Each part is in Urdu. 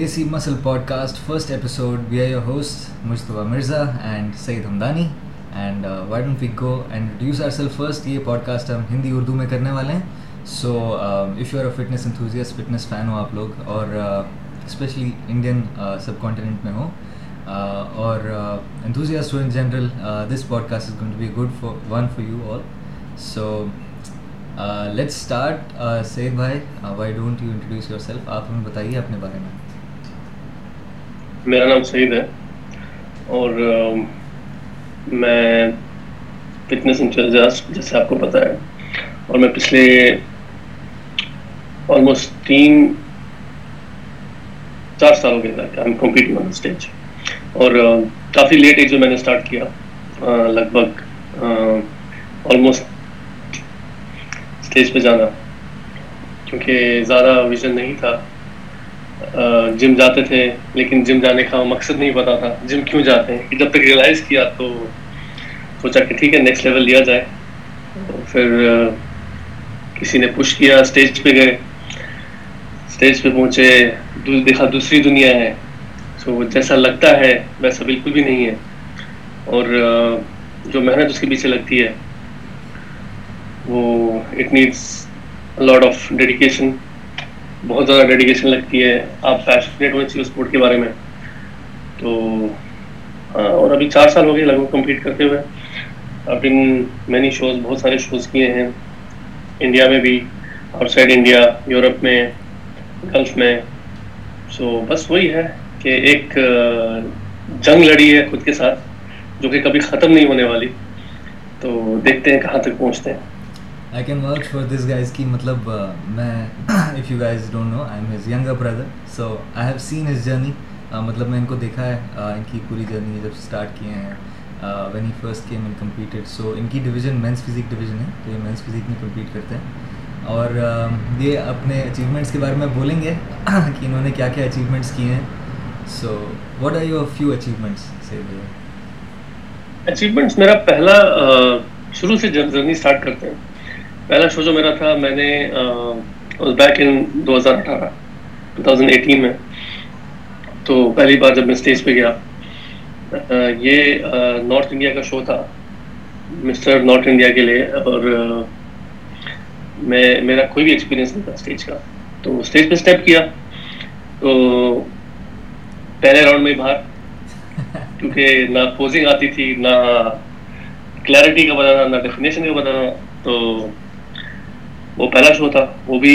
دیسی muscle podcast first episode by I host مشتبہ Mirza and Saeed Hamdani and why don't pick go and dues are self first یہ پوڈ کاسٹ ہم ہندی اردو میں کرنے والے ہیں so if you are a fitness enthusiast fitness fan ہو آپ لوگ اور اسپیشلی انڈین سب کانٹیننٹ میں ہوں uh, اور انتھوزیاس uh, ہو in general this podcast is going to be good for one for you all so let start سیو بھائی why don't you introduce yourself آپ ہمیں بتائیے اپنے بارے میں میرا نام سعید ہے اور میں فٹنس انچارجاز جیسے آپ کو پتا ہے اور میں پچھلے آلموسٹ تین چار سال ہو کمپیٹنگ آن اسٹیج اور کافی لیٹ ایج میں نے اسٹارٹ کیا لگ بھگ آلموسٹ اسٹیج پہ جانا کیونکہ زیادہ ویژن نہیں تھا جم جاتے تھے لیکن جم جانے کا مقصد نہیں پتا تھا جم کیوں جاتے ہیں جب تک ریئلائز کیا تو سوچا کہ ٹھیک ہے نیکسٹ لیول لیا جائے پھر کسی نے پش کیا اسٹیج پہ گئے اسٹیج پہ پہنچے دیکھا دوسری دنیا ہے سو جیسا لگتا ہے ویسا بالکل بھی نہیں ہے اور جو محنت اس کے پیچھے لگتی ہے وہ it needs lot of dedication بہت زیادہ ڈیڈیکیشن لگتی ہے آپ ہوئے ہوتی اسپورٹ کے بارے میں تو ہاں اور ابھی چار سال ہو گئے لگ بھگ کمپلیٹ کرتے ہوئے اب مینی شوز بہت سارے شوز کیے ہیں انڈیا میں بھی آؤٹ سائڈ انڈیا یورپ میں گلف میں سو بس وہی ہے کہ ایک جنگ لڑی ہے خود کے ساتھ جو کہ کبھی ختم نہیں ہونے والی تو دیکھتے ہیں کہاں تک پہنچتے ہیں I can work for this guys کی مطلب میں if you guys don't know I am his younger brother so I have seen his journey مطلب میں ان کو دیکھا ہے ان کی پوری جرنی جب اسٹارٹ کیے ہیں when he first came in competed so ان کی ڈویژن مینس فزک ڈویژن ہے تو یہ مینس فزک میں کمپیٹ کرتے ہیں اور یہ اپنے اچیومنٹس کے بارے میں بولیں گے کہ انہوں نے کیا کیا اچیومنٹس کیے ہیں so what are you few achievements achievements میرا پہلا شروع سے جرنی اسٹارٹ کرتے ہیں پہلا شو جو میرا تھا میں نے بیک ان دو ہزار اٹھارہ ٹو تھاؤزینڈ ایٹین میں تو پہلی بار جب میں اسٹیج پہ گیا یہ نارتھ انڈیا کا شو تھا مسٹر نارتھ انڈیا کے لیے اور میں میرا کوئی بھی ایکسپیرینس نہیں تھا اسٹیج کا تو اسٹیج پہ اسٹیپ کیا تو پہلے راؤنڈ میں باہر کیونکہ نہ پوزنگ آتی تھی نہ کلیئرٹی کا بتانا نہ ڈیفینیشن کا بتانا تو وہ پہلا شو تھا وہ بھی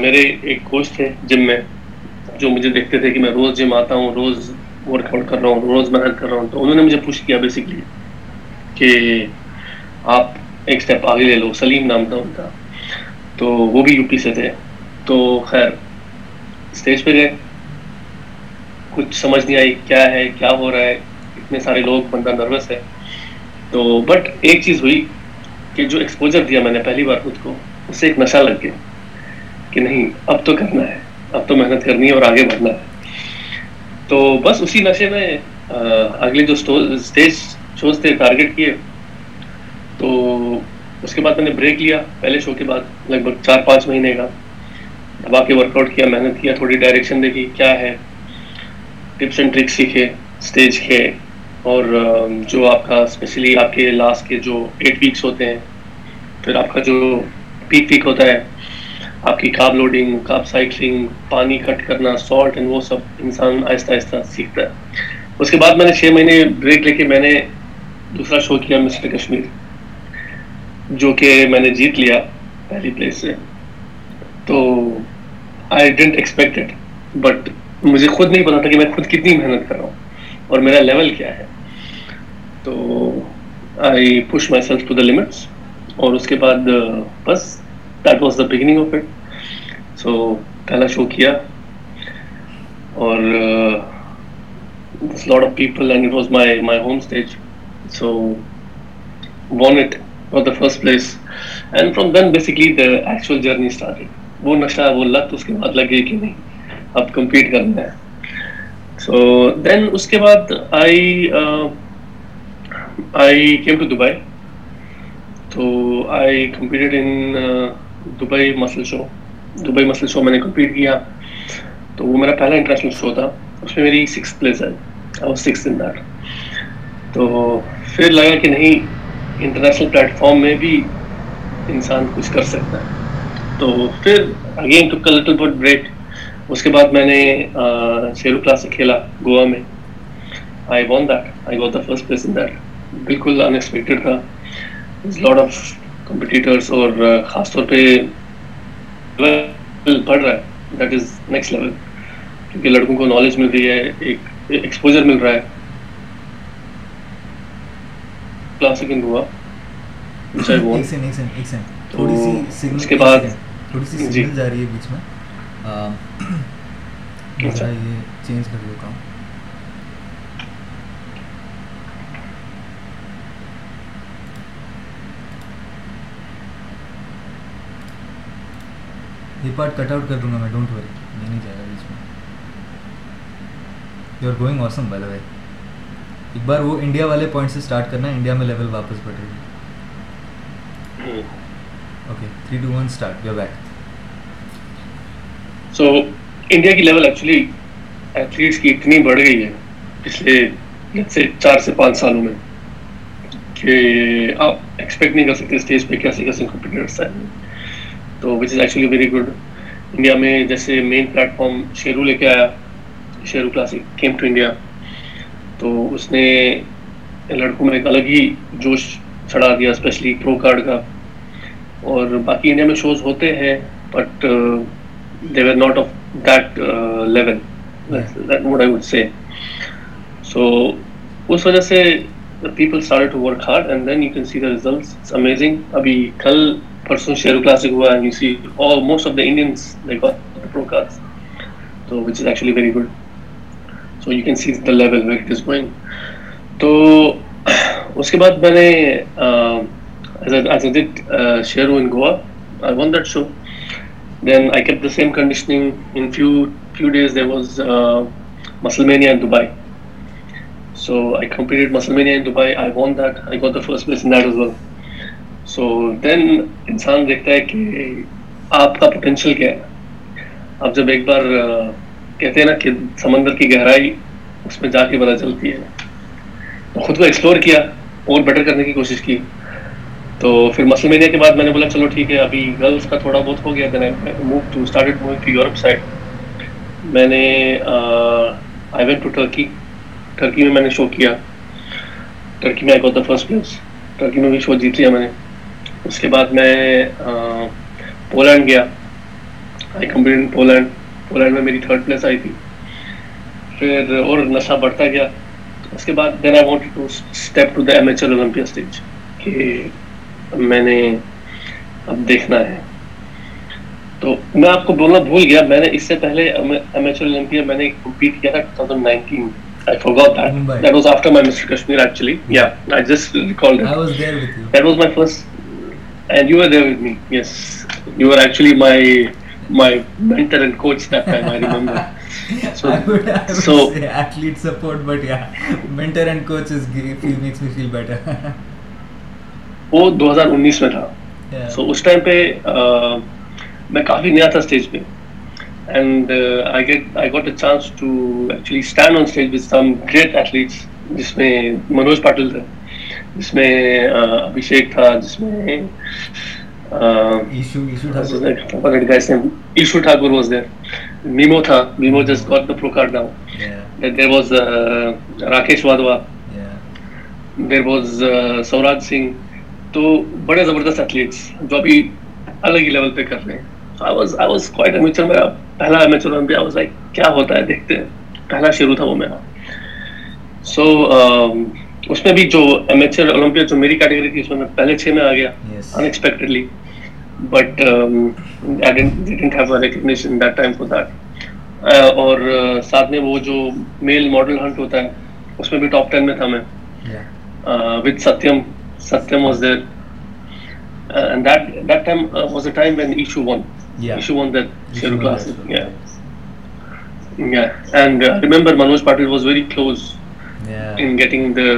میرے ایک کوچ تھے جم میں جو مجھے دیکھتے تھے کہ میں روز جم آتا ہوں روز ورک آؤٹ کر رہا ہوں روز محنت کر رہا ہوں تو انہوں نے مجھے پوچھ کیا بیسکلی کہ آپ ایک اسٹیپ آگے لے لو سلیم نام تھا ان کا تو وہ بھی یو پی سے تھے تو خیر اسٹیج پہ گئے کچھ سمجھ نہیں آئی کیا ہے کیا ہو رہا ہے اتنے سارے لوگ بندہ نروس ہے تو بٹ ایک چیز ہوئی کہ جو ایکسپوجر دیا میں نے پہلی بار خود کو اسے ایک نشہ لگ گیا کہ نہیں اب تو کرنا ہے اب تو محنت کرنی ہے اور آگے بڑھنا ہے تو بس اسی نشے میں اگلے جو اسٹیج شوز تھے ٹارگیٹ کیے تو اس کے بعد میں نے بریک لیا پہلے شو کے بعد لگ بھگ چار پانچ مہینے کا دبا کے ورک آؤٹ کیا محنت کیا تھوڑی ڈائریکشن دیکھی کیا ہے ٹپس اینڈ ٹرکس سیکھے اسٹیج کے اور جو آپ کا اسپیشلی آپ کے لاسٹ کے جو ایٹ ویکس ہوتے ہیں پھر آپ کا جو پیک پیک ہوتا ہے آپ کی کاب لوڈنگ کاب سائیکلنگ پانی کٹ کرنا سالٹ اینڈ وہ سب انسان آہستہ آہستہ سیکھتا ہے اس کے بعد میں نے چھ مہینے بریک لے کے میں نے دوسرا شو کیا مسٹر کشمیر جو کہ میں نے جیت لیا پہلی پلیس سے تو آئی ڈنٹ ایکسپیکٹڈ بٹ مجھے خود نہیں پتا تھا کہ میں خود کتنی محنت کر رہا ہوں اور میرا لیول کیا ہے تو I push myself to the limits اور اس کے بعد بس that was the beginning of it so پہلا شو کیا اور lot of people and it was my my home stage so won it for the first place and from then basically the actual journey start وہ نشہ ہے وہ لت اس کے بعد لگے کہ نہیں اب کمپیٹ کرنا ہے سو دین اس کے بعد I I came to Dubai تو آئی کمپیٹیڈ ان دبئی مسل شو دبئی مسل شو میں نے کمپیٹ کیا تو وہ میرا پہلا انٹرنیشنل شو تھا اس میں میری سکس پلیس ہے پھر لگا کہ نہیں انٹرنیشنل پلیٹفارم میں بھی انسان کچھ کر سکتا ہے تو پھر اگین ٹو بٹ بریک اس کے بعد میں نے شیرو کلاسک کھیلا گوا میں I won that I won the first place in that بالکل ان ایکسپیکٹڈ تھا لاٹ آف کمپٹیٹرس اور خاص طور پہ لیول بڑھ رہا ہے دیٹ از نیکسٹ لیول کیونکہ لڑکوں کو نالج مل رہی ہے ایک ایکسپوجر مل رہا ہے کلاسیکنگ ہوا تھوڑی سی سگنل جی. جا رہی ہے بیچ میں چینج کر دو کام چار سے پانچ سالوں میں تو which is actually very good India میں جیسے مین پلیٹ فارم شیرو لے کے آیا Sheru classic came to India تو اس نے لڑکوں میں ایک الگ ہی جوش چڑھا دیا اسپیشلی پرو کارڈ کا اور باقی انڈیا میں شوز ہوتے ہیں but they were not of that level so اس وجہ سے people start to work hard and then you can see the amazing ابھی کل پرسوں شیرو کلاسک ہوا and you see all most of the Indians they got pro cards تو which is actually very good so you can see the level where it is going تو اس کے بعد میں نے Sheru in Goa I won that show then I cap the same conditioning in few few days there was Musclemania in Dubai so I completed Musclemania in Dubai I won that I got the first place in that is well so then انسان دیکھتا ہے کہ آپ کا پوٹینشیل کیا ہے آپ جب ایک بار کہتے ہیں نا کہ سمندر کی گہرائی اس میں جا کے پتا چلتی ہے تو خود کو ایکسپلور کیا اور بیٹر کرنے کی کوشش کی تو پھر مسل میڈیا کے بعد میں نے بولا چلو ٹھیک ہے ابھی گرلس کا تھوڑا بہت ہو گیا میں نے I went to Turkey Turkey میں میں نے شو کیا ٹرکی میں I got the first place Turkey میں بھی شو جیت لیا میں نے اس کے بعد میں پولینڈ گیا I complete in Poland Poland میں میری تھرڈ پلیس آئی تھی پھر اور نشہ بڑھتا گیا اس کے بعد then I want to step to the M H L Olympia stage کہ میں نے اب دیکھنا ہے تو میں آپ کو بولنا بھول گیا میں نے اس سے پہلے ایم ایچ ایل اولمپیا میں نے کمپیٹ کیا تھا two thousand nineteen I forgot that. Mumbai. That was after my Mr. Kashmir actually. Yeah, I just recalled it. I was there with you. That was my first تھا میں کافی نیا تھا اسٹیج پہ جس میں منوج پاٹل تھے جس میں جو ابھی الگ ہی لیول پہ کر رہے کیا ہوتا ہے دیکھتے پہلا شروع تھا وہ میرا سو اس میں بھی جو ایم ایچ اولمپیا جو میری کیٹیگری تھی اس میں پہلے چھ میں آ گیا unexpectedly but recognition that time for that اور uh, ساتھ میں وہ جو میل ماڈل ہنٹ ہوتا ہے اس میں بھی ٹاپ ٹین میں تھا میں with Satyam Satyam was there remember Manoj Patil was very close yeah. in getting the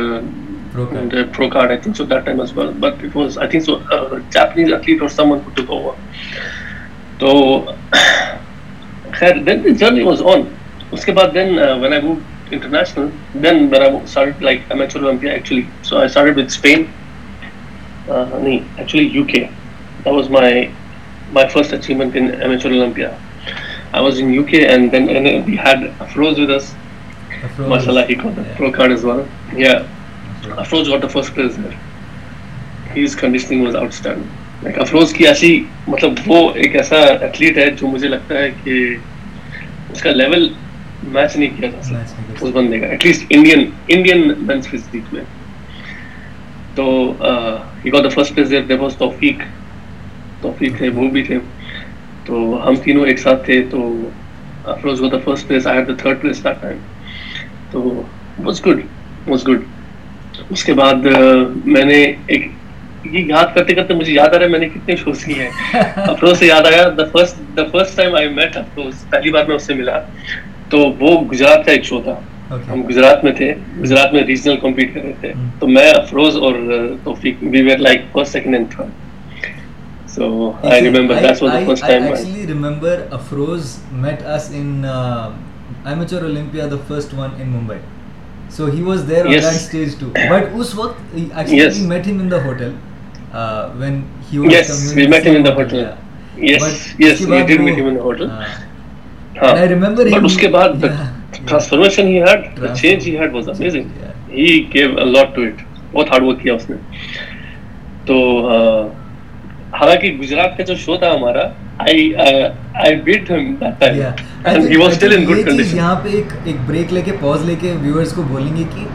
pro, the pro card, I think so that time as well. But it was, I think so, a Japanese athlete or someone who took over. So, then the journey was on. Uske baad then, uh, when I moved international, then when I started like amateur Olympia actually, so I started with Spain, uh, nahin, actually, UK. That was my my first achievement in amateur Olympia. I was in UK and then and we had a froze with us. Taufiq تھے وہ بھی تھے تو ہم تینوں ایک ساتھ تھے تو تو واز گڈ واز گڈ اس کے بعد میں نے ایک یہ یاد کرتے کرتے مجھے یاد آ رہا ہے میں نے کتنے شوز کیے ہیں افروز سے یاد آیا the first the first time I met Afroz پہلی بار میں اس سے ملا تو وہ گجرات کا ایک شو تھا ہم گجرات میں تھے گجرات میں ریجنل کمپیٹ کر رہے تھے تو میں افروز اور Taufiq we were like first second and third So, I remember, that was the first time. I actually remember Afroz met us in uh, Gujarat کا جو شو تھا ہمارا یہاں پہ ایک بریک لے کے پاز لے کے ویوئرس کو بولیں گے کہ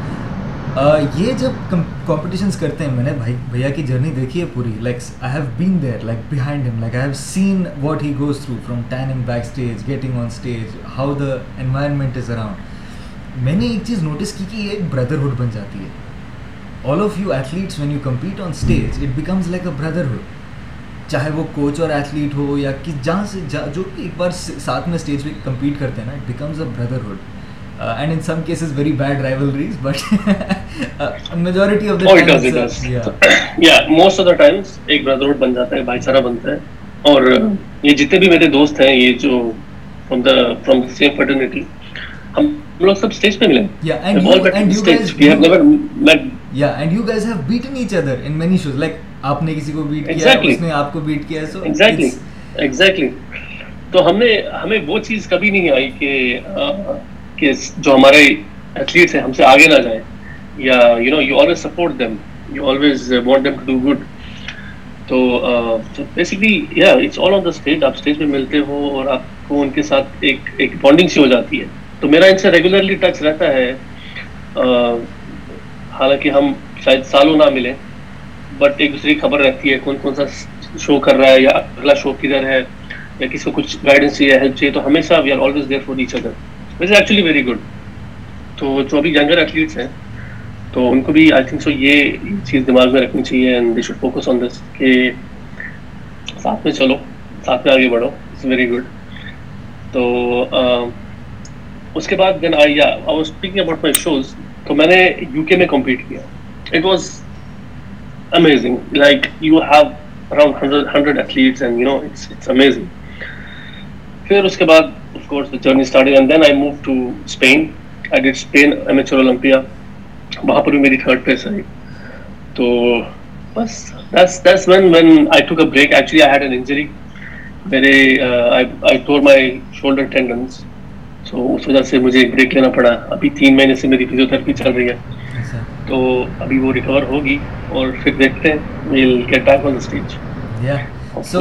یہ جب کمپٹیشن کرتے ہیں میں نے کی جرنی دیکھی ہے پوری like I have beer like behind scene what he goes through from Tang back stage getting on stage how the moment is around میں نے ایک چیز نوٹس کی کہ یہ ایک بردرہڈ بن جاتی ہے all of you athletes when you compete on stage it becomes لائکرڈ چاہے وہ کوچ اور ایتھلیٹ ہو یا کس جہاں سے جو ایک ایک بار ساتھ میں کمپیٹ کرتے ہیں ہیں نا بن جاتا ہے ہے بھائی بنتا اور یہ یہ بھی میرے دوست جو ہم لوگ سب ملے ملتے ہو اور آپ کو ان کے ساتھ رہتا ہے حالانکہ ہم شاید سالوں نہ ملیں بٹ ایک دوسرے کی خبر رہتی ہے کون کون سا شو کر رہا ہے یا اگلا شو کدھر ہے یا کسی کو کچھ گائیڈنس چاہیے ہیلپ چاہیے تو ہمیشہ we are always there for each other was actually very good تو جو ابھی ینگر ایتھلیٹس ہیں تو ان کو بھی آئی تھنک سو یہ چیز دماغ میں رکھنی چاہیے and they should focus on this کہ ساتھ میں چلو ساتھ میں آگے بڑھو اٹس ویری گڈ تو اس کے بعد then I I was speaking about my shows تو میں نے یو کے میں کمپیٹ کیا it was amazing like you have around hundred athletes and you know it's it's amazing پھر اس کے بعد of course journey start and then I move to Spain I did Spain M H Olympia وہاں پر بھی میری تھرڈ پلیس آئی تو بس this this when when I took a break actually I had an injury میرے آئی tore my shoulder tendons so اس وجہ سے مجھے ایک بریک لینا پڑا ابھی تین مہینے سے میری فیزیوتھراپی چل رہی ہے اچھا۔ تو ابھی وہ ریکور ہوگی اور پھر دیکھتے ہیں we'll get back on the stage so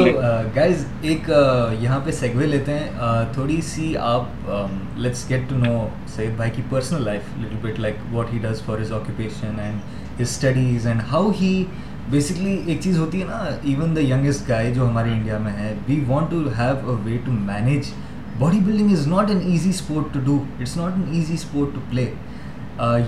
guys ایک uh, یہاں پہ سیگوے لیتے ہیں uh, تھوڑی سی آپ let's get to know Saeed بھائی کی personal life little bit like what he does for his occupation and his studies and how he basically ایک چیز ہوتی ہے نا ایون دا ینگسٹ گائے جو ہمارے انڈیا میں ہے we want to have a way to manage body building is not an easy sport to do it's not an easy sport to play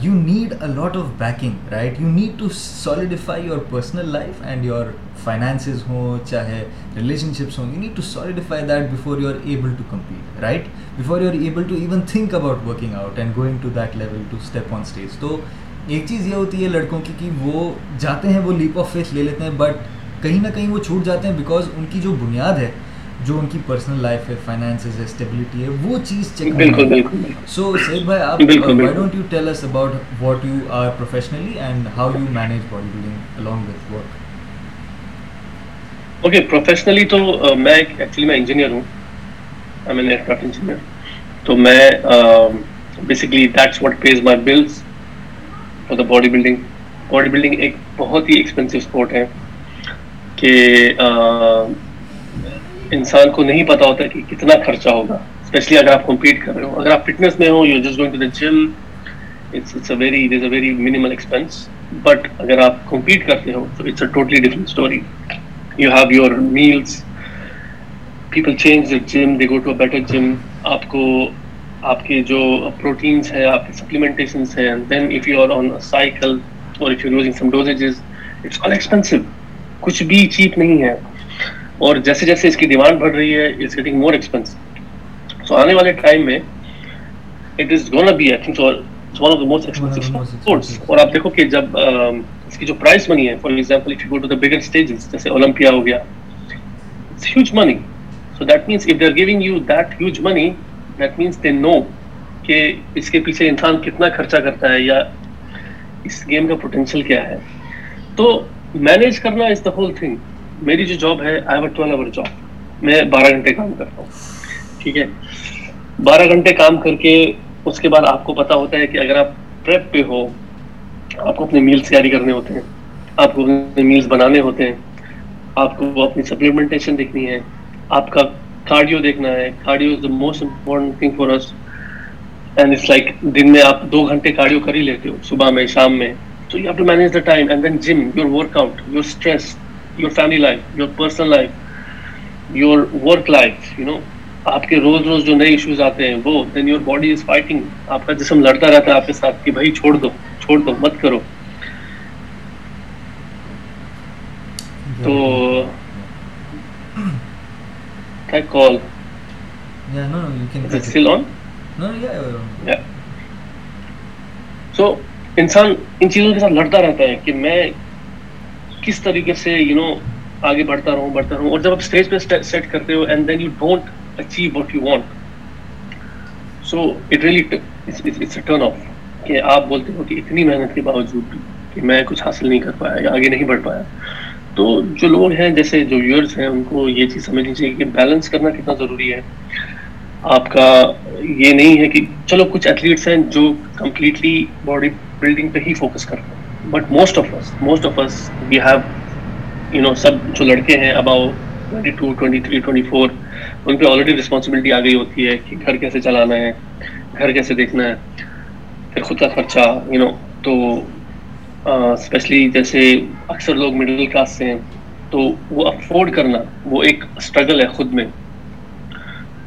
you need a lot of backing right you need to solidify your personal life and your finances ہوں چاہے ریلیشن شپس ہوں you need to solidify that before you are able to complete right before you are able to even think about working out and going to that level to step on stage تو ایک چیز یہ ہوتی ہے لڑکوں کی کہ وہ جاتے ہیں وہ لیپ آف فیس لے لیتے ہیں بٹ کہیں نہ کہیں وہ چھوٹ جاتے ہیں بیکاز ان کی جو بنیاد ہے جو ان کی پرسنل لائف ہے فائنانسز ہے اسٹیبلٹی ہے وہ چیز چیک کرنا بالکل سو سید بھائی آپ why don't you tell us about what you are professionally and how you manage body building along with work okay professionally تو میں ایکچولی میں انجینئر ہوں I mean aircraft engineer تو میں basically that's what pays my bills for the body building body building ایک بہت ہی ایکسپینسو اسپورٹ ہے کہ uh, انسان کو نہیں پتا ہوتا کہ کتنا خرچہ ہوگا اسپیشلی اگر آپ کمپیٹ کر رہے ہو اگر آپ فٹنس میں ہو you just going to the gym it's very minimal expense but اگر آپ کمپیٹ کرتے ہو تو it's a totally different story you have your meals people change the gym they go to a better gym آپ کو آپ کے جو پروٹینس ہیں آپ کے سپلیمنٹیشنس ہیں then if you are on cycle اور if you using some dosages it's all expensive کچھ بھی چیپ نہیں ہے اور جیسے جیسے اس کی ڈیمانڈ بڑھ رہی ہے اٹس گیٹنگ مور سو آنے والے ٹائم میں اٹ از اور آپ دیکھو کہ جب اس کی جو پرائز ہے فار ایگزامپل جیسے اولمپیا کے پیچھے انسان کتنا خرچہ کرتا ہے یا اس گیم کا پوٹینشیل کیا ہے تو مینج کرنا از دا ہول تھنگ میری جو جاب ہے I have twelve hour job میں بارہ گھنٹے کام کرتا ہوں ٹھیک ہے بارہ گھنٹے کام کر کے اس کے بعد آپ کو پتا ہوتا ہے کہ اگر آپ پریپ پہ ہو آپ کو اپنے میلز کیری کرنے ہوتے ہیں آپ کو اپنے میلز بنانے ہوتے ہیں آپ کو اپنی سپلیمنٹیشن دیکھنی ہے آپ کا کارڈیو دیکھنا ہے cardio is the most important thing for us and it's like دن میں آپ دو گھنٹے کارڈیو کر ہی لیتے ہو صبح میں شام میں تو you have to manage the time and then gym your work out your stress your family life your personal life your work life you know آپ کے روز روز جو نئے ایشوز آتے ہیں وہ then your body is fighting آپ کا جسم لڑتا رہتا ہے آپ کے ساتھ کہ بھائی چھوڑ دو چھوڑ دو مت کرو تو کیا کال سو انسان ان چیزوں کے ساتھ لڑتا رہتا ہے کہ میں کس طریقے سے یو نو آگے بڑھتا بڑھتا رہوں اور جب آپ اسٹیج پہ سیٹ کرتے ہو and then you you don't achieve what want so it really turn off کہ آپ بولتے ہو کہ اتنی محنت کے باوجود بھی کہ میں کچھ حاصل نہیں کر پایا یا آگے نہیں بڑھ پایا تو جو لوگ ہیں جیسے جو ویورس ہیں ان کو یہ چیز سمجھنی چاہیے کہ بیلنس کرنا کتنا ضروری ہے آپ کا یہ نہیں ہے کہ چلو کچھ ایتھلیٹس ہیں جو کمپلیٹلی باڈی بلڈنگ پہ ہی فوکس کر ہیں but most of us most of us we have you know سب جو لڑکے ہیں اباؤ twenty two twenty three twenty four ان پہ آلریڈی رسپانسبلٹی آ گئی ہوتی ہے کہ گھر کیسے چلانا ہے گھر کیسے دیکھنا ہے پھر خود کا خرچہ یو نو تو اسپیشلی جیسے اکثر لوگ مڈل کلاس سے ہیں تو وہ افورڈ کرنا وہ ایک اسٹرگل ہے خود میں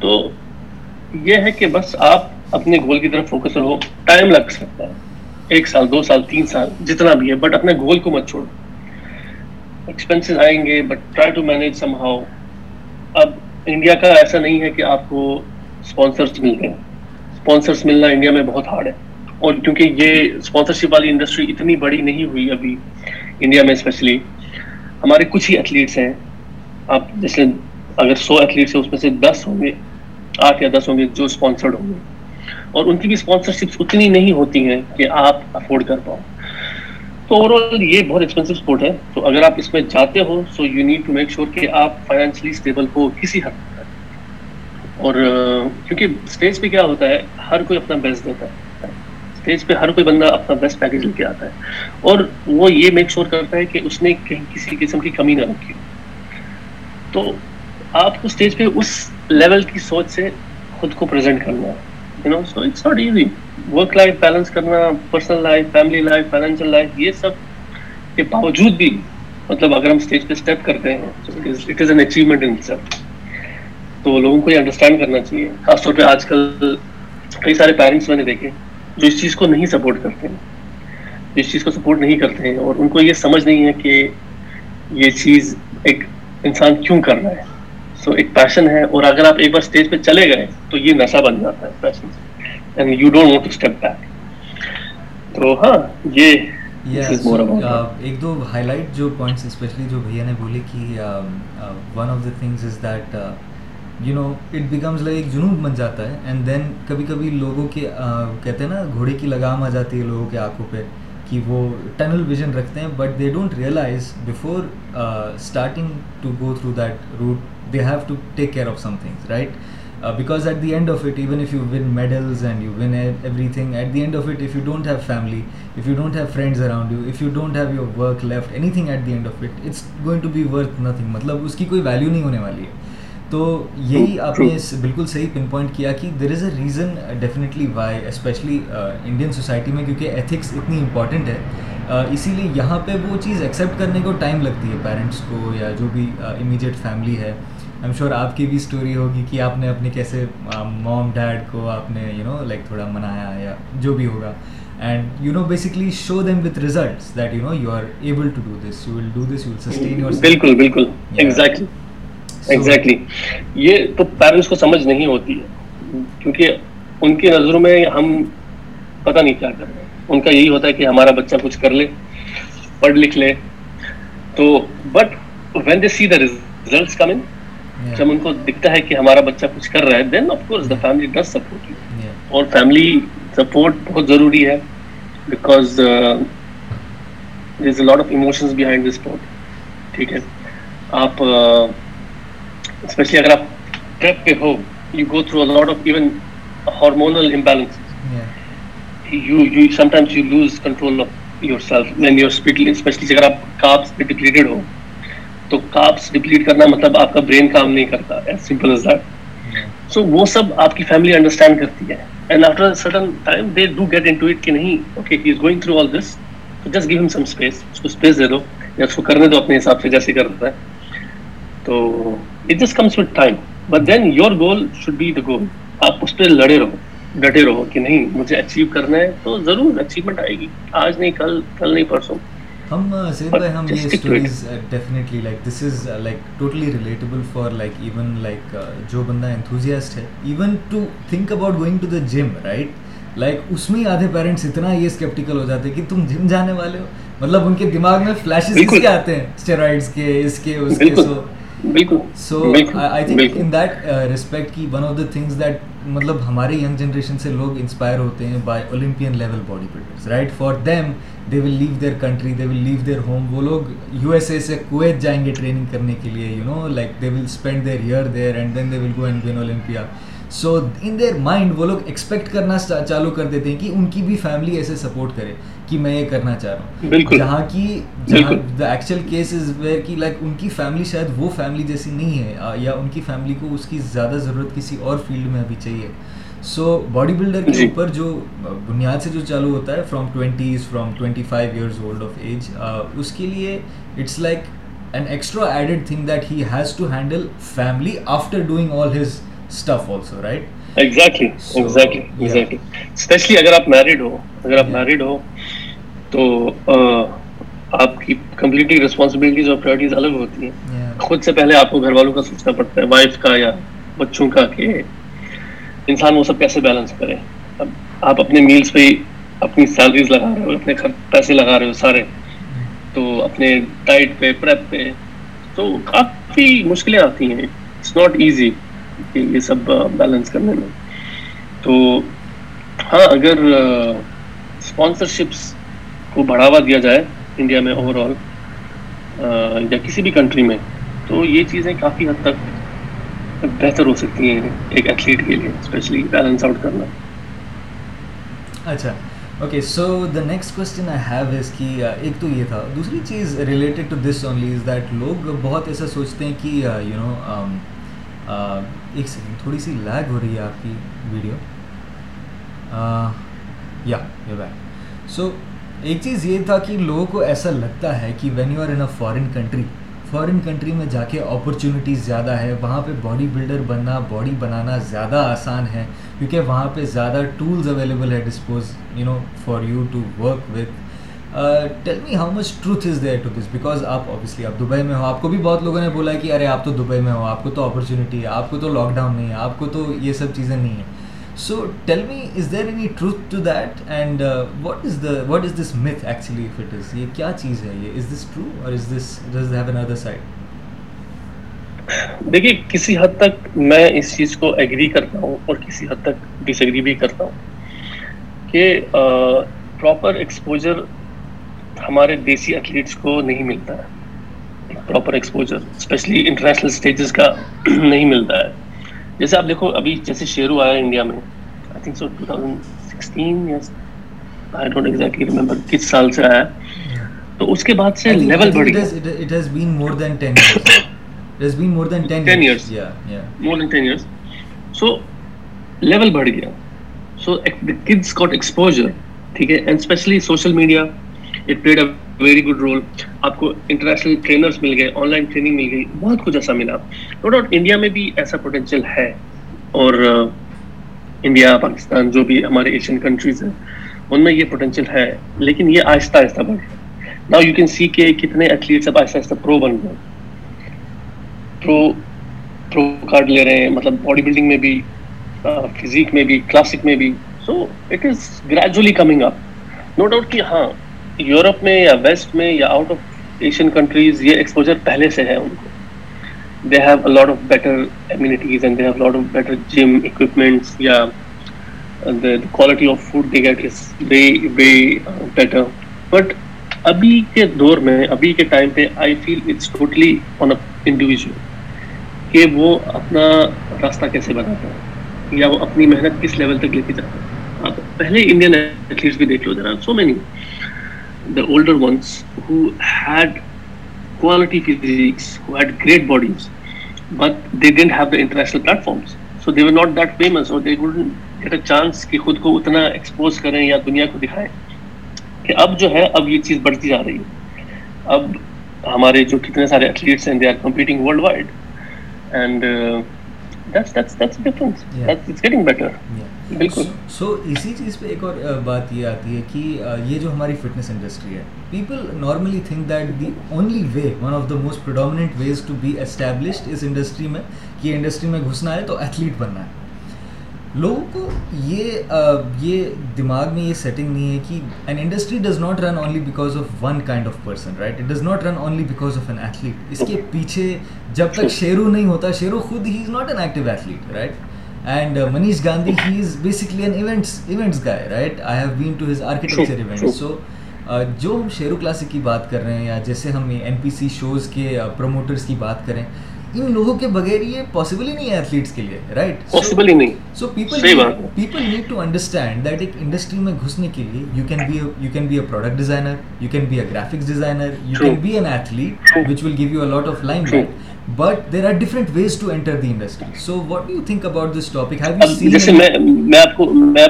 تو یہ ہے کہ بس آپ اپنے گول کی طرف فوکس رہو ٹائم لگ سکتا ہے ایک سال دو سال تین سال جتنا بھی ہے بٹ اپنے گول کو مت چھوڑو ایکسپینسز آئیں گے but try to manage somehow اب انڈیا کا ایسا نہیں ہے کہ آپ کو اسپانسرس مل گئے اسپانسرس ملنا انڈیا میں بہت ہارڈ ہے اور کیونکہ یہ اسپانسرشپ والی انڈسٹری اتنی بڑی نہیں ہوئی ابھی انڈیا میں اسپیشلی ہمارے کچھ ہی ایتھلیٹس ہیں آپ جیسے اگر سو ایتھلیٹس ہیں اس میں سے دس ہوں گے آٹھ یا دس ہوں گے جو اسپانسرڈ ہوں گے اور ان کی بھی اسپانسرشپ اتنی نہیں ہوتی ہیں کہ آپ افورڈ کر پاؤ تو اوور آل یہ بہت ایکسپینسو اسپورٹ ہے تو اگر آپ اس میں جاتے ہو so you need to make sure کہ آپ فائنینشلی اسٹیبل ہو کسی حد تک اور کیونکہ اسٹیج پہ کیا ہوتا ہے ہر کوئی اپنا بیسٹ دیتا ہے اسٹیج پہ ہر کوئی بندہ اپنا بیسٹ پیکیج لے کے آتا ہے اور وہ یہ میک شیور کرتا ہے کہ اس نے کہیں کسی قسم کی کمی نہ رکھی تو آپ کو اسٹیج پہ اس لیول کی سوچ سے خود کو پرزینٹ کرنا ہے تو لوگوں کو یہ انڈرسٹینڈ کرنا چاہیے خاص طور پہ آج کل کئی سارے پیرنٹس میں نے دیکھے جو اس چیز کو نہیں سپورٹ کرتے ہیں اس چیز کو سپورٹ نہیں کرتے ہیں اور ان کو یہ سمجھ نہیں ہے کہ یہ چیز ایک انسان کیوں کر رہا ہے کہتے ہیں نا گھوڑے کی لگام آ جاتی ہے but realise route they have to take care of some things, right because at the end of it even if you won medals and you won everything at the end of it if you don't have family if you don't have friends around you if you don't have your work left, anything at the end of it it's to to be worth nothing مطلب اس کی کوئی ویلیو نہیں ہونے والی ہے تو یہی آپ نے بالکل صحیح پن پوائنٹ کیا کہ there is a reason definitely why especially Indian society میں کیونکہ ایتھکس اتنی امپارٹنٹ ہے اسی لیے یہاں پہ وہ چیز ایکسیپٹ کرنے کو ٹائم لگتی ہے پیرنٹس کو یا جو بھی امیجیٹ فیملی ہے ایم شیور آپ کی بھی اسٹوری ہوگی کہ آپ نے اپنے کیسے موم ڈیڈ کو آپ نے یو نو لائک تھوڑا منایا یا جو بھی ہوگا and you know basically show them with results that you know you are able to do this you will do this you will sustain your بالکل بالکل ایگزیکٹلی ایگزیکٹلی یہ تو پیرنٹس کو سمجھ نہیں ہوتی ہے کیونکہ ان کی نظروں میں ہم پتہ نہیں کیا کر رہے ہیں ان کا یہی ہوتا ہے کہ ہمارا بچہ کچھ کر لے پڑھ لکھ لے تو but when they see the results come in جب ان کو دکھتا ہے کہ ہمارا بچہ کچھ کر رہا ہے then of course the family does support اور فیملی سپورٹ بہت ضروری ہے because there is a lot of emotions behind this port ٹھیک ہے آپ اسپیشلی uh, اگر آپ ٹرپ پہ ہو you go through lot of even hormonal imbalance you you some sometimes you lose control of your self and your speed especially اگر آپ کاپس پہ ڈپلیٹڈ ہو تو کاپس ڈپلیٹ کرنا مطلب آپ کا برین کام نہیں کرتا سمپل از دیٹ سو وہ سب آپ کی فیملی انڈرسٹینڈ کرتی ہے and after sudden time they do get in to it کہ نہیں okay he is going through all this تو just give him some space اس کو اسپیس دے دو یا اس کو کرنے دو اپنے حساب سے جیسے کر دیتا ہے تو it just comes with time but then your goal should be the goal آپ اس پہ لڑے رہو ڈٹے رہو کہ نہیں مجھے اچیو کرنا ہے تو ضرور اچیومنٹ آئے گی آج نہیں کل کل نہیں پرسوں ہم سید بھائی ہم یہ stories definitely like this is like totally relatable for like even like جو بندہ انتھوزیاسٹ ہے even to think about going to the gym right like اس میں آدھے پیرنٹس اتنا یہ اسکیپٹیکل ہو جاتے ہیں کہ تم جم جانے والے ہو مطلب ان کے دماغ میں فلیشز کس کے آتے ہیں اسٹیرائڈس کے اس کے اس کے so so I think in that respect کی one of the things that مطلب ہمارے ینگ جنریشن سے لوگ انسپائر ہوتے ہیں by Olympian level body builders right for them they will leave their country they will leave their home وہ لوگ یو ایس اے سے کویت جائیں گے ٹریننگ کرنے کے لیے you know like they will spend their year there and then they will go and win Olympia so in their mind وہ لوگ ایکسپیکٹ کرنا چالو کر دیتے ہیں کہ ان کی بھی فیملی ایسے سپورٹ کرے کہ میں یہ کرنا چاہ رہا ہوں جہاں کی جہاں the actual case is where کی لائک ان کی فیملی شاید وہ فیملی جیسی نہیں ہے یا ان کی فیملی کو اس کی زیادہ ضرورت کسی اور فیلڈ میں ابھی چاہیے سو باڈی بلڈر کے جی۔ اوپر جو بنیاد سے جو چالو ہوتا ہے from twenties from twenty five years old of age اس کے لیے it's like an extra added thing that he has to handle family after doing all his stuff also right exactly exactly especially اگر آپ میریڈ ہو اگر آپ میریڈ ہو تو آپ کی کمپلیٹلی رسپانسبلٹیز اور پرائرٹیز الگ ہوتی ہیں خود سے پہلے آپ کو گھر والوں کا سوچنا پڑتا ہے وائف کا یا بچوں کا کہ انسان وہ سب کیسے بیلنس کرے اب آپ اپنے پہ اپنی سیلریز لگا رہے ہو اپنے پیسے لگا رہے ہو سارے تو اپنے ڈائٹ پہ پریپ پہ تو کافی مشکلیں آتی ہیں اٹس ناٹ کہ یہ سب بیلنس کرنے میں تو ہاں اگر اسپانسرشپس کو بڑھاوا دیا جائے انڈیا میں اوور آل یا کسی بھی کنٹری میں تو یہ چیزیں کافی حد تک بہتر ہو سکتی ہیں ایک ایتھلیٹ کے لیے اسپیشلی بیلنس آؤٹ کرنا اچھا okay so the next question I have is کہ ایک تو یہ تھا دوسری چیز related to this only is that لوگ بہت ایسا سوچتے ہیں کہ یو نو ایک سیکنڈ تھوڑی سی لیگ ہو رہی ہے آپ کی ویڈیو یا یو بیک سو ایک چیز یہ تھا کہ لوگوں کو ایسا لگتا ہے کہ when you are in a foreign country foreign country میں جا کے اپرچونیٹیز زیادہ ہے وہاں پہ باڈی بلڈر بننا باڈی بنانا زیادہ آسان ہے کیونکہ وہاں پہ زیادہ ٹولز اویلیبل ہے dispose you know for you to work with tell me how much truth is there to this because آپ اوبیسلی آپ دبئی میں ہو آپ کو بھی بہت لوگوں نے بولا کہ ارے آپ تو دبئی میں ہو آپ کو تو اپرچونیٹی ہے آپ کو تو لاک ڈاؤن نہیں ہے آپ کو تو یہ سب چیزیں نہیں ہیں دیکھیے کسی حد تک میں اس چیز کو ایگری کرتا ہوں اور کسی حد تک ڈس ایگری بھی کرتا ہوں کہ پراپر ایکسپوجر ہمارے دیسی ایتھلیٹس کو نہیں ملتا ہے اسپیشلی انٹرنیشنل اسٹیجز کا نہیں ملتا ہے جیسے آپ دیکھو ابھی جیسے شیرو آیا انڈیا میں میڈیا ویری گڈ رول آپ کو انٹرنیشنل مل گئے آن لائن ٹریننگ مل گئی بہت کچھ ایسا ملا نو ڈاؤٹ انڈیا میں بھی ایسا پوٹینشیل ہے اور انڈیا uh, پاکستان جو بھی ہمارے ایشین کنٹریز ہیں ان میں یہ پوٹینشیل ہے لیکن یہ آہستہ آہستہ بڑھ رہا ہے یو کین سی کہ کتنے ایتھلیٹس اب آہستہ آہستہ پرو بن گئے پرو پرو کارڈ لے رہے ہیں مطلب باڈی بلڈنگ میں بھی فزیک uh, میں بھی کلاسک میں بھی so it is gradually coming up no doubt کہ ہاں یورپ میں یا ویسٹ میں یا آؤٹ آف ایشین کنٹریز یہ ایکسپوجر پہلے سے ہے ان کو they have a lot of better amenities and they have lot of better gym equipments یا quality of food they get is way way better but ابھی کے دور میں ابھی کے ٹائم پہ I feel it's totally on a individual کہ وہ اپنا راستہ کیسے بناتا ہے یا وہ اپنی محنت کس لیول تک لے کے جاتا ہے آپ پہلے انڈین ایتھلیٹس بھی دیکھ لو ذرا so many the older ones who had quality physics who had great bodies but they didn't have the international platforms so they were not that famous اور they would get a chance کہ خود کو اتنا ایکسپوز کریں یا دنیا کو دکھائیں کہ اب جو ہے اب یہ چیز بڑھتی جا رہی ہے اب ہمارے جو کتنے سارے ایتھلیٹس ہیں they are competing world wide and that's that's that's difference that's it's getting better so اسی چیز پہ ایک اور بات یہ آتی ہے کہ یہ جو ہماری فٹنس انڈسٹری ہے people normally think that the only way one of the most predominant ways to be established اس انڈسٹری میں کہ یہ انڈسٹری میں گھسنا ہے تو ایتھلیٹ بننا ہے لوگوں کو یہ یہ دماغ میں یہ سیٹنگ نہیں ہے کہ an industry does not run only because of one kind of person right it does not run only because of an athlete اس کے پیچھے جب تک شیرو نہیں ہوتا شیرو خود ہی is not an active athlete right and Manish گاندھیلی ہے جو ہم شیرو کلاسک کی بات کر رہے ہیں یا جیسے ہم این پی سی شوز کے پروموٹرس کی بات کریں ان لوگوں کے بغیر یہ پاسبل ہی نہیں ہے انڈسٹری میں گھسنے کے لیے but there are different ways to enter the industry so what do you think about this topic have you seen جیسے میں میں آپ کو میں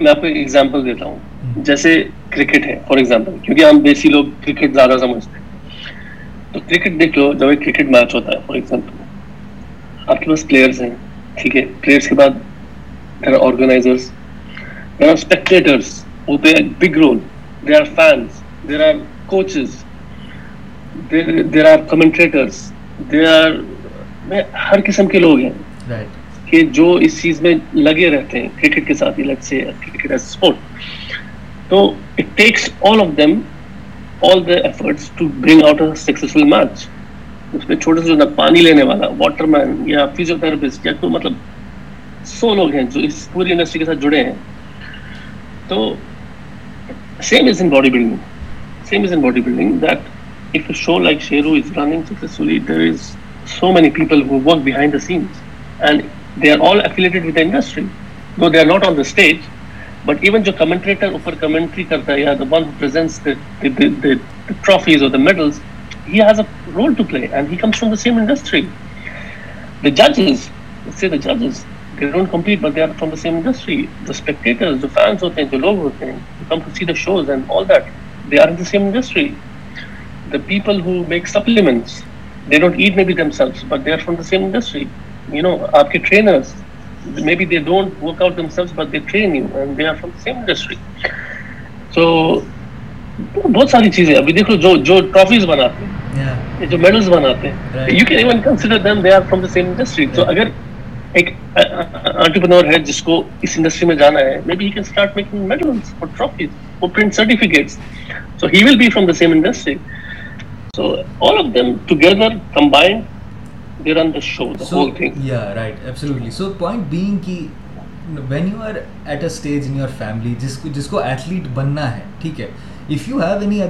میں آپ کو ایک ایگزامپل دیتا ہوں جیسے کرکٹ ہے فار ایگزامپل کیونکہ ہم دیسی لوگ کرکٹ زیادہ سمجھتے ہیں تو کرکٹ دیکھ لو جب ایک کرکٹ میچ ہوتا ہے فار ایگزامپل آپ کے پاس پلیئرز ہیں ٹھیک ہے پلیئرز کے بعد there are organisers there are spectators وہ play big role there are fans there are coaches there are commentators there are میں ہر قسم کے لوگ ہیں کہ جو اس چیز میں لگے رہتے ہیں کرکٹ کے ساتھ الگ سے کرکٹ ایز اسپورٹ تو it takes all of them all the efforts to bring out successful match اس میں چھوٹے سے پانی لینے والا واٹر مین یا فیزیو تھراپسٹ یا تو مطلب سو لوگ ہیں جو اس پوری انڈسٹری کے ساتھ جڑے ہیں تو same is in body building same is in body building that if a show like Sheru is running successfully, there is so many people who work behind the scenes and they are all affiliated with the industry. Though they are not on the stage, but even the commentator over commentary karta ya, the one who presents the, the, the, the, the trophies or the medals, he has a role to play and he comes from the same industry. The judges, let's say the judges, they don't compete but they are from the same industry. The spectators, the fans, the logo, they come to see the shows and all that. They are in the same industry. The they are from same industry you بہت ساری چیزیں ابھی جو جو جو ٹرافیز بناتے بناتے ہیں ہیں کین ایون کنسیڈر تو اگر ایک انٹرپرنور ہے جس کو اس انڈسٹری میں جانا ہے be be he he can making اور اور trophies print certificates so will from the same industry so of them together when you are at اےجر فیملی جس کو ایتھلیٹ بننا ہے ٹھیک ہے ہماری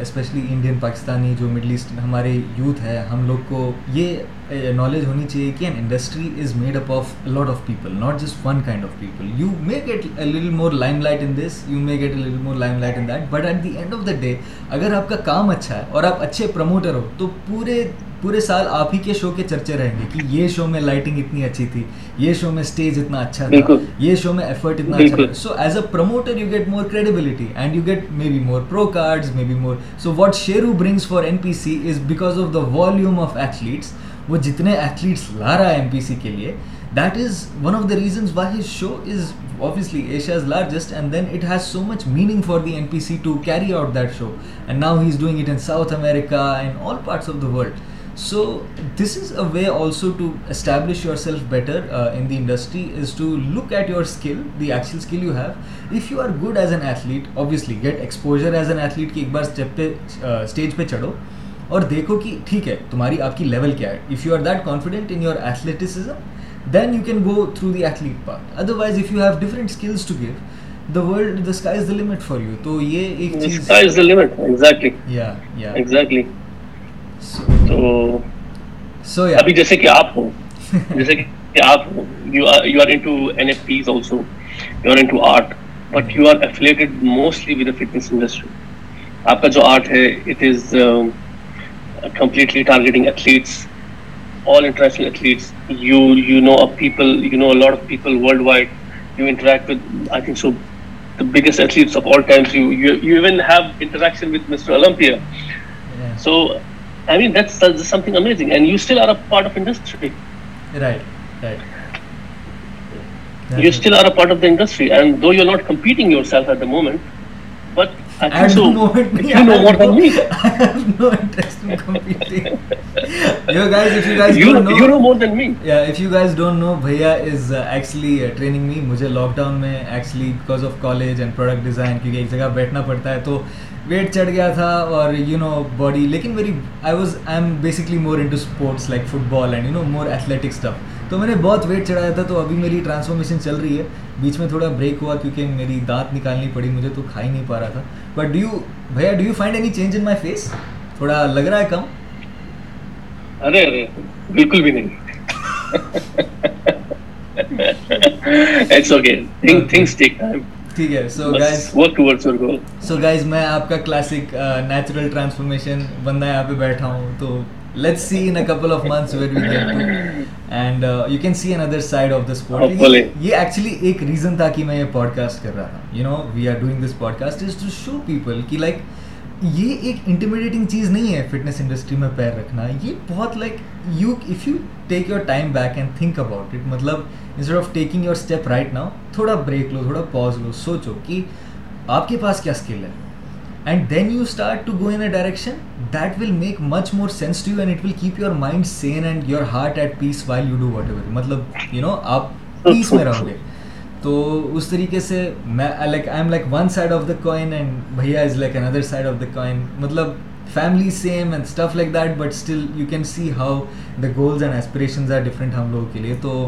اسپیشلی انڈین پاکستانی جو مڈل ایسٹ ہمارے یوتھ ہے ہم لوگ کو یہ نالج ہونی چاہیے کہ an industry is made up of lot of people not just one kind of people you may get little more limelight in this you may get little more limelight in that but at the end of the day اگر آپ کا کام اچھا ہے اور آپ اچھے پروموٹر ہو تو پورے پورے سال آپ ہی کے شو کے چرچے رہیں گے کہ یہ شو میں لائٹنگ اتنی اچھی تھی یہ شو میں اسٹیج اتنا اچھا تھا یہ شو میں ایفرٹ اتنا اچھا so as a promoter you get more credibility and you get maybe more pro cards maybe more so what Sheru brings for N P C is because of the volume of athletes وہ جتنے ایتھلیٹس لا رہا ہے ایم پی سی کے لیے that is one of the reasons why his show is Asia is largest and then it has so much meaning for the M P C to carry out that show and now he is doing it in South America and all parts of the world so this is a way also to establish your self better in the industry is to look at your skill the actual skill you have if you are good as an athlete obviously get exposure as an athlete کہ ایک بار اسٹیپ پہ اسٹیج پہ چڑھو اور دیکھو کہ ٹھیک ہے ہے ہے تمہاری آپ کی لیول کیا if if you you you are that confident in your athleticism then can go through the athlete otherwise have different skills to give جو art completely targeting athletes, all international athletes. You you know a people, you know a lot of people worldwide. You interact with I think so the biggest athletes of all times. You you, you even have interaction with Mr. Olympia. Yeah. So I mean that's, that's something amazing, and you still are a part of industry. Right, right. That's you still are a part of the industry, and though you're not competing yourself at the moment, but lock ڈاؤنچلی بک کالج اینڈ پروڈکٹ ڈیزائن کیونکہ بیٹھنا پڑتا ہے تو ویٹ چڑھ گیا تھا اور یو نو باڈی لیکن میری I was I am basically more into sports like football and you know more athletic stuff تو میں نے بہت ویٹ چڑھایا تھا تو ابھی میری ٹرانسفارمیشن چل رہی ہے بیچ میں تھوڑا بریک ہوا کیونکہ میری دانت نکالنی پڑی مجھے تو کھا ہی نہیں پا رہا تھا بٹ ڈو یو بھیا do you find any change in my face تھوڑا لگ رہا ہے کم ارے ارے بالکل بھی نہیں it's okay things take time ٹھیک ہے نیچرل ٹرانسفارمیشن uh, بندہ یہاں پہ بیٹھا یہ ایکچولی ایک ریزن تھا کہ میں یہ پوڈ کاسٹ کر رہا تھا you know we are doing this podcast show people کی لائک یہ ایک انٹرمیڈیٹنگ چیز نہیں ہے فٹنس انڈسٹری میں پیر رکھنا یہ بہت like you if you take your time back and think about it مطلب instead of taking your step right now تھوڑا بریک لو تھوڑا پاز لو سوچو کہ آپ کے پاس کیا اسکل ہے and then you start to go in direction that will make much more sensitive and it will keep your mind sane and your heart at peace while you do whatever مطلب یو نو آپ پیس میں رہو گے تو اس طریقے سے میں like I am like one side of the coin and بھیا از لائک اندر سائڈ آف دا کوائن مطلب family same and stuff like that but still you can see how the goals and aspirations are different ہم لوگوں کے لیے تو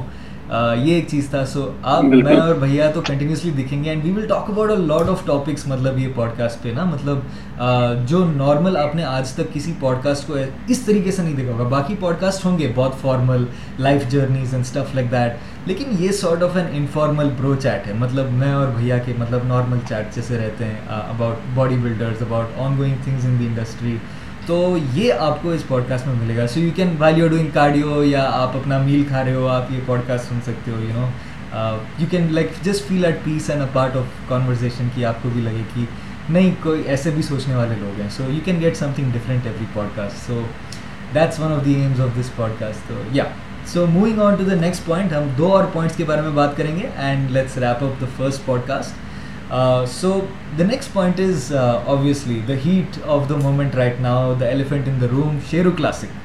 یہ ایک چیز تھا سو آپ میں اور بھیا تو کنٹینیوسلی دکھیں گے and we will talk about a lot of topics مطلب یہ پوڈ کاسٹ پہ نا مطلب جو نارمل آپ نے آج تک کسی پوڈ کاسٹ کو اس طریقے سے نہیں دیکھا ہوگا باقی پوڈ کاسٹ ہوں گے بہت formal life journeys and stuff like that لیکن یہ sort of an informal bro chat ہے مطلب میں اور بھیا کے مطلب نارمل چیٹ جیسے رہتے ہیں about body builders about ongoing things in the industry تو یہ آپ کو اس پوڈ کاسٹ میں ملے گا so you can well you doing cardio یا آپ اپنا میل کھا رہے ہو آپ یہ پوڈ کاسٹ سن سکتے ہو you know you can like just feel at peace and a part of conversation کی آپ کو بھی لگے کہ نہیں کوئی ایسے بھی سوچنے والے لوگ ہیں so you can get something different every podcast so that's one of the aims of this podcast تو یا so moving on to the next point ہم دو اور پوائنٹس کے بارے میں بات کریں گے and let's wrap up the first podcast so the next point is obviously the heat of the moment right now the elephant in the room Sheru classic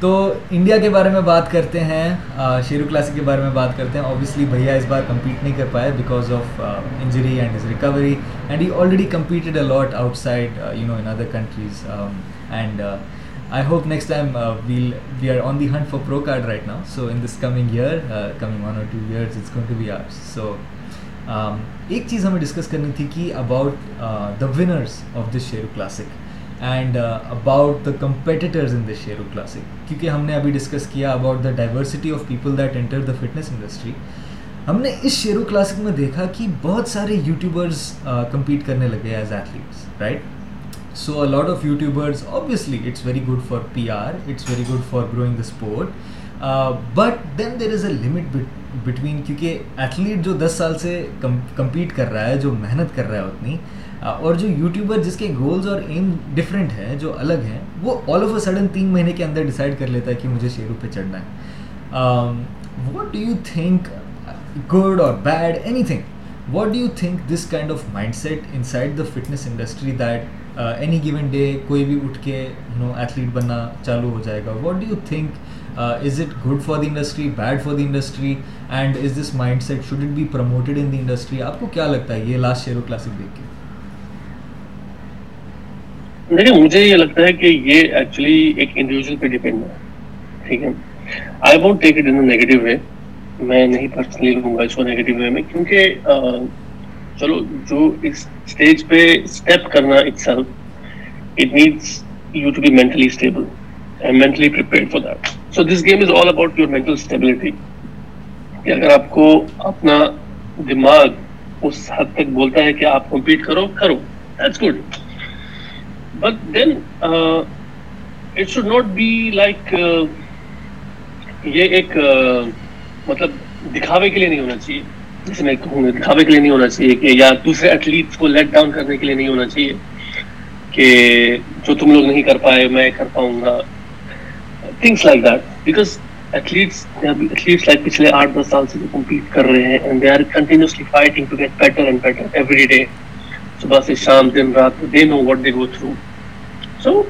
تو انڈیا کے بارے میں بات کرتے ہیں شیرو uh, کلاسک کے بارے میں بات کرتے ہیں بھیا اس بار کمپیٹ نہیں کر پائے because of injury and is recovery and he already competed a lot outside you know in other countries and I hope next well we are on the hunt for pro card right now so in this coming years we are سو ایک چیز ہمیں ڈسکس کرنی تھی کہ about the winners of this Sheru classic and about the competitors in this Sheru classic کیونکہ ہم نے ابھی ڈسکس کیا about the diversity of people that enter the fitness industry ہم نے اس شیرو کلاسک میں دیکھا کہ بہت سارے یوٹیوبرس کمپیٹ کرنے لگے as athletes right so a lot of YouTubers obviously it's very good for P R it's very good for growing the sport but then there is a limit between کیونکہ ایتھلیٹ جو دس سال سے کمپیٹ کر رہا ہے جو محنت کر رہا ہے اتنی uh, اور جو یوٹیوبر جس کے گولز اور ایم ڈفرینٹ ہیں جو الگ ہیں وہ آل آف اے سڈن تین مہینے کے اندر ڈیسائڈ کر لیتا ہے کہ مجھے شیرو پہ چڑھنا ہے what do you think good اور bad anything what do you think this kind of mindset inside the fitness industry that any given day کوئی بھی اٹھ کے نو ایتھلیٹ بننا چالو ہو جائے گا what do you think is it good for the industry bad for the industry and is this mindset should it be promoted in the industry آپ کو کیا لگتا ہے یہ لاسٹ شیئر کلاسک دیکھ کے دیکھیں مجھے یہ لگتا ہے کہ یہ ایکچولی ایک انڈیویجول پہ ڈیپینڈ ہے ٹھیک ہے I won't take it in negative way میں نہیں پرسنلی لوں گا اس کو نیگیٹو وے میں کیونکہ چلو جو اس پہ کرنا اگر آپ کو اپنا دماغ اس حد تک بولتا ہے کہ آپ کمپیٹ کرو that's good but then it not be like یہ ایک uh, مطلب دکھاوے کے لیے نہیں ہونا چاہیے جس میں دھاوے کے لیے نہیں ہونا چاہیے کہ یا دوسرے ایتھلیٹس کو لیٹ ڈاؤن کرنے کے لیے نہیں ہونا چاہیے کہ جو تم لوگ نہیں کر پائے میں کر پاؤں گا things like that because athletes athletes like پچھلے آٹھ دس سال سے جو کمپیٹ کر رہے ہیں and they are continuously fighting to get better and better every day صبح سے شام دن رات they know what they go through so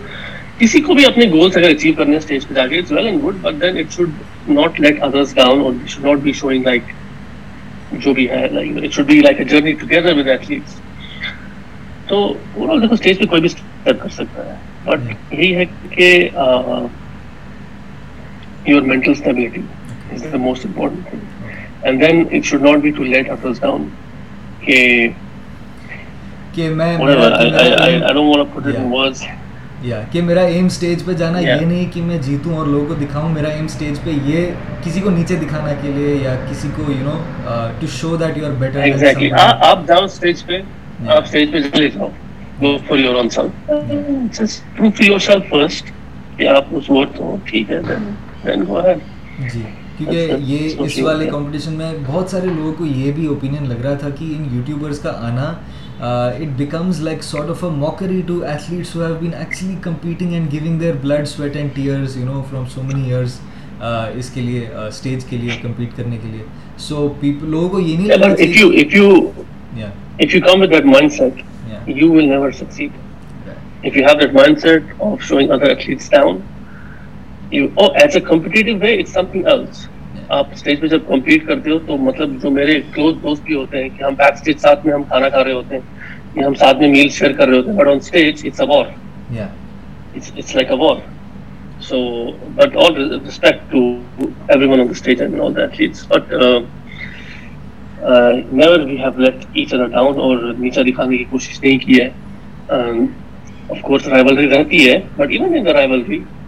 کسی کو بھی اپنے گولس اگر اچیو کرنے اسٹیج پہ جا کے it's well and good but then it should not let others down اور should not be showing like جو بھی ہے it should be like a journey together with athletes تو اوور آل دیکھو اسٹیج پہ کوئی بھی اسٹرگل کر سکتا ہے بٹ یہی ہے کہ your mental stability is the most important thing and then it should not be to let others down کہ کہ میں I don't want to put it in words یا کہ میرا ایم اسٹیج پہ جانا یہ نہیں کہ میں جیتوں اور لوگوں کو دکھاؤں میرا ایم اسٹیج پہ یہ کسی کو نیچے دکھانا میں بہت سارے لوگوں کو یہ بھی اوپین لگ رہا تھا کہ ان کا آنا it becomes like sort of a mockery to athletes who have been actually competing and giving their blood sweat and tears you know from so many years اس کے لیے اسٹیج کے لیے کمپیٹ کرنے کے لیے سو پیپل لوگوں کو یہ نہیں لگتا کہ یو اف یو یا if you come with that mindset you will never succeed if you have that mindset of showing other athletes down you oh as a competitive way it's something else آپ اسٹیج پہ جب کمپلیٹ کرتے ہو تو مطلب جو میرے کلوز دوست بھی ہوتے ہیں کہ ہم بیک اسٹیج ساتھ میں ہم کھانا کھا رہے ہوتے ہیں یا ہم ساتھ میں میل شیئر کر رہے ہوتے ہیں but on stage it's a war it's like a war so but all respect to everyone on the stage and all that leads but never we have let each other down اور نیچا دکھانے کی کوشش نہیں کی ہے آف کورس رائبلری رہتی ہے بٹ ایون ان دا رائبلری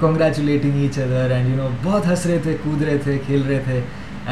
congratulating each other and you know بہت ہنس رہے تھے کود رہے تھے کھیل رہے تھے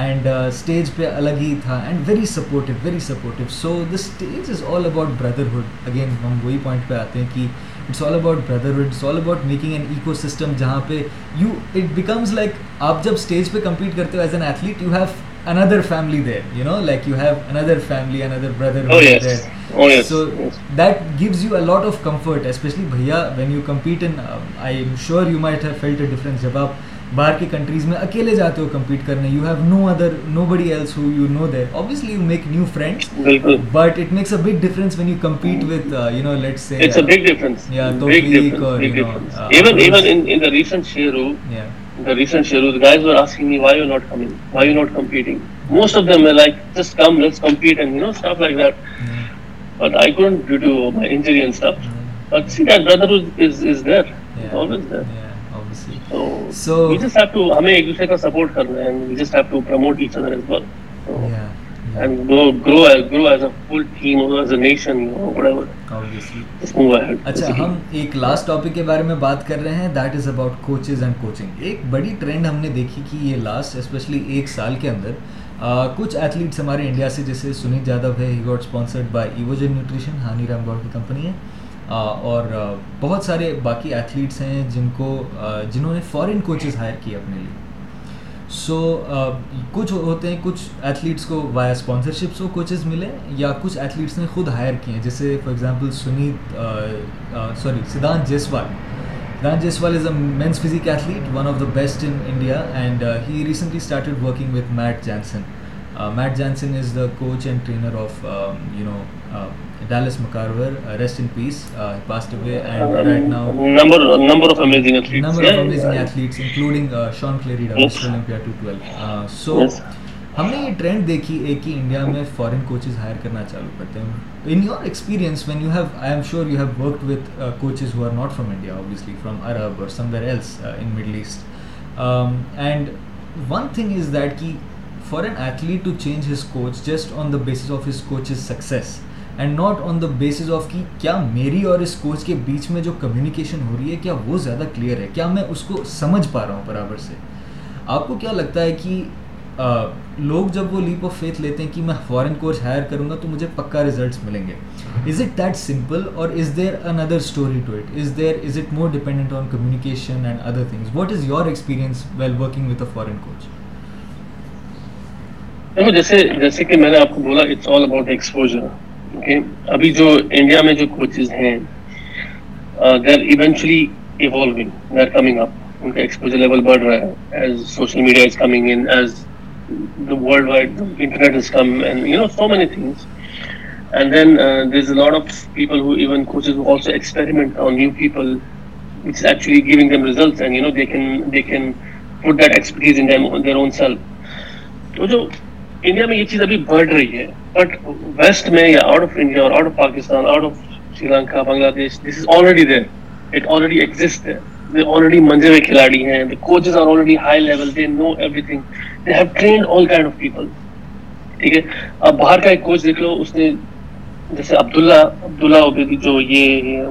اینڈ اسٹیج uh, پہ الگ ہی تھا and very supportive very supportive so the stage is all about brotherhood again ہم وہی پوائنٹ پہ آتے ہیں کہ it's all about brotherhood it's all about making an ecosystem جہاں پہ یو اٹ بیکمز لائک آپ جب اسٹیج پہ کمپیٹ کرتے ہو as an athlete you have another family there you know like you have another family another brother oh, yes. there oh, yes. so yes. that gives you a lot of comfort especially bhaiya when you compete in um, i am sure you might have felt a difference jab aap bahar ki countries mein akele jaate ho compete karne you have no other nobody else who you know there obviously you make new friends but it makes a big difference when you compete with uh, you know let's say it's uh, a big difference yeah big difference, or, big you know, difference. Uh, even even in, in the recent shiro yeah the recent Sheruz, the guys were asking me, why you're not coming? Why you're not competing? Most of them were like, just come, let's compete and, you know, stuff like that. mm But I couldn't due to my injury and stuff. mm But see, that brotherhood is, is there. Yeah. always there. Yeah, obviously. So, so, we just have to, ہمیں ایک دوسرے کا سپورٹ کرنا ہے and we just have to promote each other as well. So, yeah. and grow grow as as a a full team or or nation whatever ایک سال کے اندر ہمارے انڈیا سے جیسے بہت سارے باقی ایتھلیٹس ہیں جن کو جنہوں نے فورین کوچز ہائر کیے اپنے لیے سو uh, کچھ ہوتے ہیں کچھ ایتھلیٹس کو وایا اسپانسرشپس کو کوچز ملے یا کچھ ایتھلیٹس نے خود ہائر کیے ہیں جیسے for example Sunit sorry uh, uh, Siddhant Jaiswal Siddhant Jaiswal is a men's physique athlete one of the best India and he recently started working with Matt Jensen Matt Jensen is the coach and trainer of you know rest in peace پاس ہم نے یہ ٹرینڈ دیکھی ہے کہ انڈیا میں بیس آف ہز کو and not on the bases of کی کیا میری اور اس کوچ کے بیچ میں جو کمیونیکیشن ہو رہی ہے کیا وہ زیادہ کلیئر ہے کیا میں اس کو سمجھ پا رہا ہوں برابر سے آپ کو کیا لگتا ہے کہ لوگ جب وہ لیپ آف فیتھ لیتے ہیں کہ میں فارن کوچ ہائر کروں گا تو مجھے پکا ریزلٹس ملیں گے از اٹ دیٹ سمپل اور is there another story to it is there is it more dependent on communication and other things what is your experience well working with a foreign coach جیسے جیسے کہ میں نے آپ کو بولا اٹس آل اباؤٹ ایکسپوجر ابھی جو انڈیا میں جو کوچز ہیں there eventually evolving they are coming up ان کا ایکسپوجر لیول بڑھ رہا ہے as social media is coming in as the world wide internet is come and you know so many things and then there is a lot of people who even coaches also experiment on new people it's actually giving them results and you know they can they can put that ایکسپیریز in them there own self تو جو انڈیا میں یہ چیز ابھی بڑھ رہی ہے بٹ ویسٹ میں یا آؤٹ آف انڈیا اور out of Pakistan out of Sri Lanka Bangladesh this is already there it already exist ہے آلریڈی منجے ہوئے کھلاڑی ہیں the coaches are already high level they know everything they have trained all kind of people ٹھیک ہے اب باہر کا ایک کوچ دیکھ لو اس نے جیسے عبداللہ عبداللہ ہو گئی جو یہ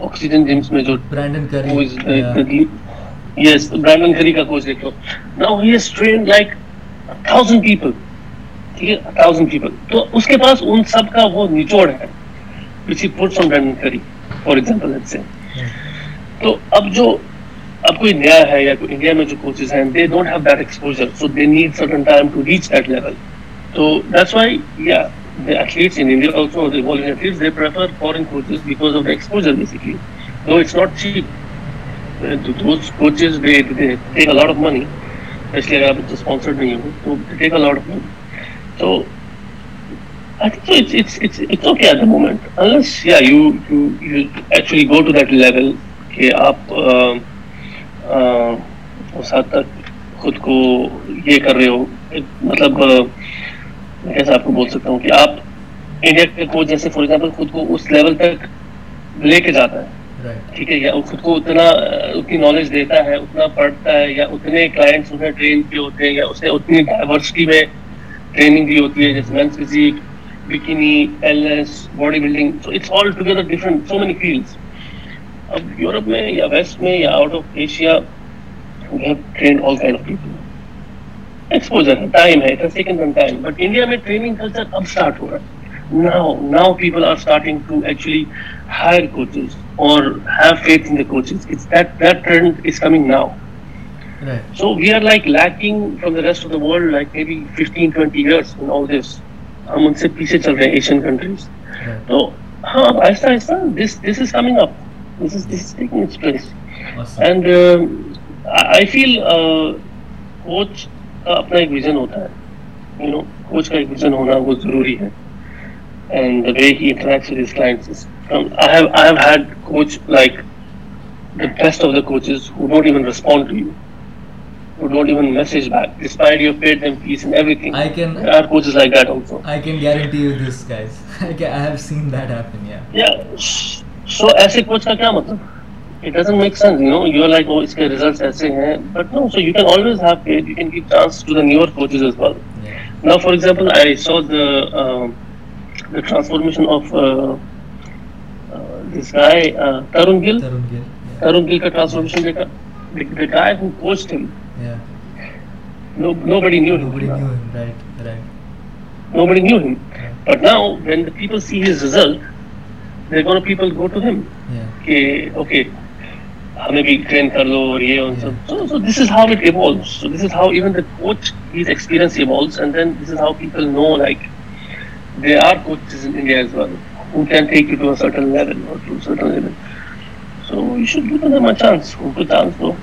آکسیجن جمس میں جو یس برانڈن کری کا کوچ دیکھ لو now he is trained like thousand people ٹھیک ہے تھاؤزینڈ پیپل تو اس کے پاس ان سب کا وہ نچوڑ ہے کسی پورٹ سم ڈن کری فار ایگزامپل سے تو اب جو اب کوئی نیا ہے یا کوئی انڈیا میں جو کوچز ہیں they don't have that exposure so they need certain time to reach that level تو دیٹس وائی یا the athletes in India also the volunteers they prefer foreign coaches because of the exposure basically no it's not cheap تو those coaches they they take a lot of money آپ حد تک خود کو یہ کر رہے ہو مطلب بول سکتا ہوں کہ آپ انڈیا کے کوچ جیسے خود کو اس لیول تک لے کے جاتا ہے ٹھیک ہے یا خود کو اتنا اتنی نالج دیتا ہے اتنا پڑھتا ہے یا اتنے کلائنٹس اسے ٹرین کیے ہوتے ہیں یا اسے اتنی ڈائیورسٹی میں ٹریننگ دی ہوتی ہے جیسے men's physique bikini wellness body building so it's all together different so many fields اب یورپ میں یا ویسٹ میں یا out of Asia trained all kind of people exposure ہے ٹائم ہے بٹ انڈیا میں ٹریننگ کلچر اب اسٹارٹ ہو رہا ہے now now people are starting to actually ایشنز تو ایک ضروری ہے um, I have I have had coach like the best of the coaches who don't even respond to you, who don't even message back despite you paid them fees and everything. I can there are coaches like that also. I can guarantee you this, guys. I, can, I have seen that happen. Yeah. Yeah. So, as a coach, what does it It doesn't make sense, you know. You are like, oh, its results are such, but no. So you can always have faith. You can give chance to the newer coaches as well. Yeah. Now, for example, I saw the uh, the transformation of. Uh, Tarun Gill. Tarun Gill. Yeah. Tarun Gill ka transformation yeah. the, the guy who coached him. Yeah. No, nobody knew nobody him. Nobody knew him, right, right. Nobody knew him. Yeah. But now, when the people see his result, they're gonna people go to him. Yeah. Okay, okay. ہمیں بھی ٹرین کر لو اور یہ اور سب so so this is how it evolves so this is how even the coach has experience evolves and then this is how people know like they are coaches in India as well who can take you to a certain level or to a certain level. So you should give them a chance, a good chance though.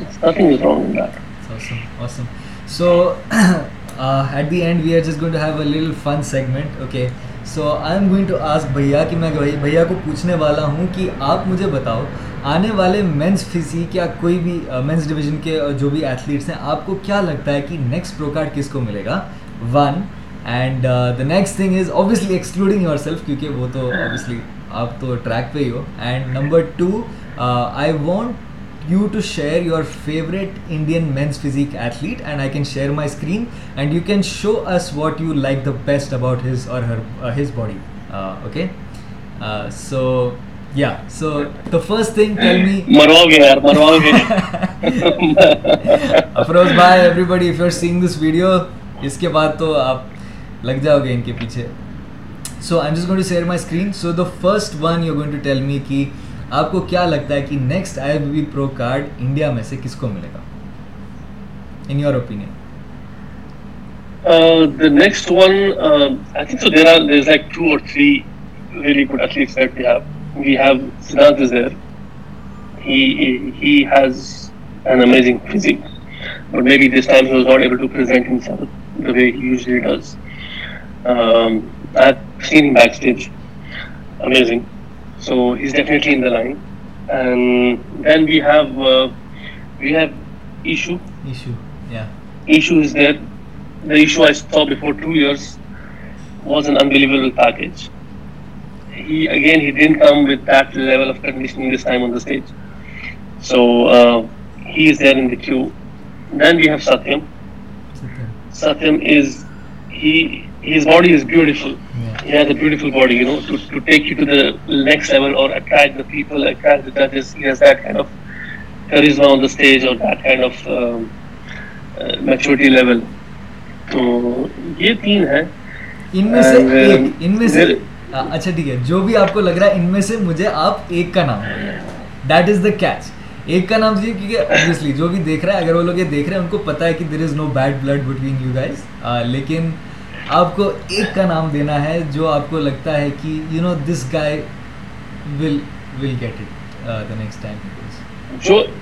It's, nothing is wrong in that. Awesome, awesome. So uh, at the end we are just going to have a little fun segment, okay? So I am going to ask بھیا کہ میں بھیا کو پوچھنے والا ہوں کہ آپ مجھے بتاؤ آنے والے مینس فزیک یا کوئی بھی مینس ڈویژن کے جو بھی ایتھلیٹس ہیں آپ کو کیا لگتا ہے کہ نیکسٹ پروکارڈ کس کو ملے گا one and the next thing is obviously excluding yourself کیونکہ وہ تو اوبیسلی آپ تو ٹریک پہ ہی ہو and number two I want you to share your favourite Indian men's physique athlete and I can share my screen and you can show us what you like the best about his اور ہز باڈی اوکے سو یا سو دا فرسٹ افروز بھائی ایوری آر سنگ دس ویڈیو اس کے بعد تو آپ لگ جاؤ گے ان کے پیچھے so I just going to share my screen so the first one you going to tell me کہ آپ کو کیا لگتا ہے کہ next I B B pro card India میں سے کس کو ملے گا in your opinion Uh, the next one, uh, I think so. There are there's like two or three really good athletes that we have. We have Siddharth is there. He he has an amazing physique, but maybe this time he was not able to present himself the way he usually does. Uh, Um, I've seen him backstage. Amazing. So he's definitely in the line. And then we have uh, we have issue. Issue. Yeah. Issue is there. The issue I saw before two years was an unbelievable package. He again he didn't come with that level of conditioning this time on the stage. So uh, he is there in the queue. Then we have Satyam. Satyam is he جو بھی آپ کو لگ رہا ہے آپ کو ایک کا نام دینا ہے جو آپ کو لگتا ہے کہ you know this guy will will get it the next time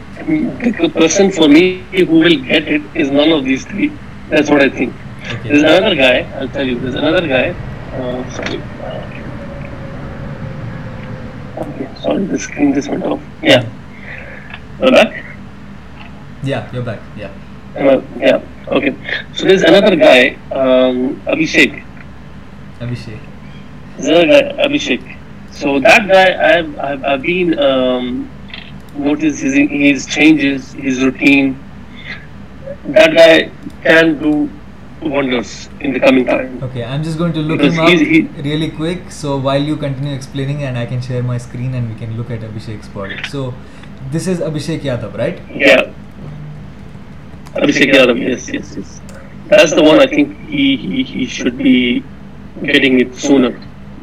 yeah Okay. So there's another guy, um, Abhishek. Abhishek. There's guy, Abhishek. So that guy, I've, I've, I've been um, noticing his changes, his routine. That guy can do wonders in the coming time. Okay, I'm just going to look because him up he, really quick. So while you continue explaining, and I can share my screen and we can look at Abhishek's body. So this is Abhishek Yadav, right? Yeah. Abhishek Yadav, yes, yes, yes. That's the one I think he, he, he should be getting it sooner.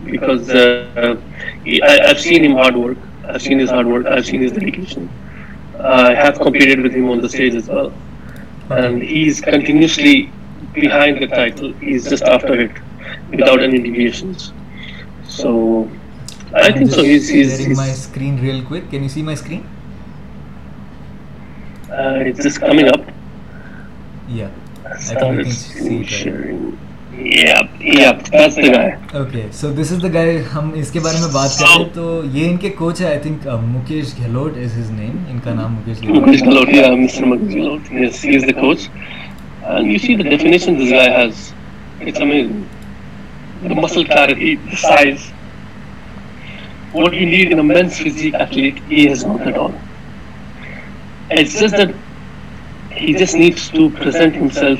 Because uh, he, I, I've seen him hard work. I've seen his hard work. I've seen his dedication. I have competed with him on the stage as well. And he's continuously behind the title. He's just after it without any deviations. So I I'm think so. He's, he's, he's my screen real quick. Can you see my screen? Uh, it's just coming up. Yeah. I can see that. تو یہ ان کے کوچ ہے Mukesh Gehlot is his name ان کا نام Mukesh Gehlot he just needs to present himself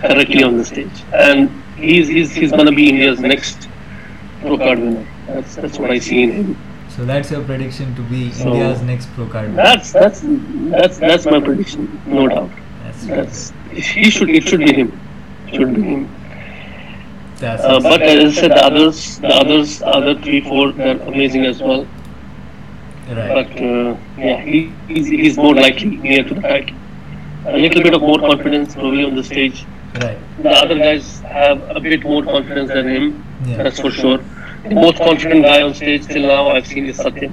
correctly on the stage and he's he's he's going to be india's next pro card winner that's that's what i see in him so that's your prediction to be so india's next pro card winner that's that's that's that's my prediction no doubt that's, that's he should it should be him should be him that's uh, but as i said the others the others other three four they're amazing as well but uh, yeah, he, he's, he's more likely near to the back. A little bit of more confidence probably on the stage. Right. The other guys have a bit more confidence than him, yeah. that's for sure. The most confident guy on stage till now I've seen is Satya.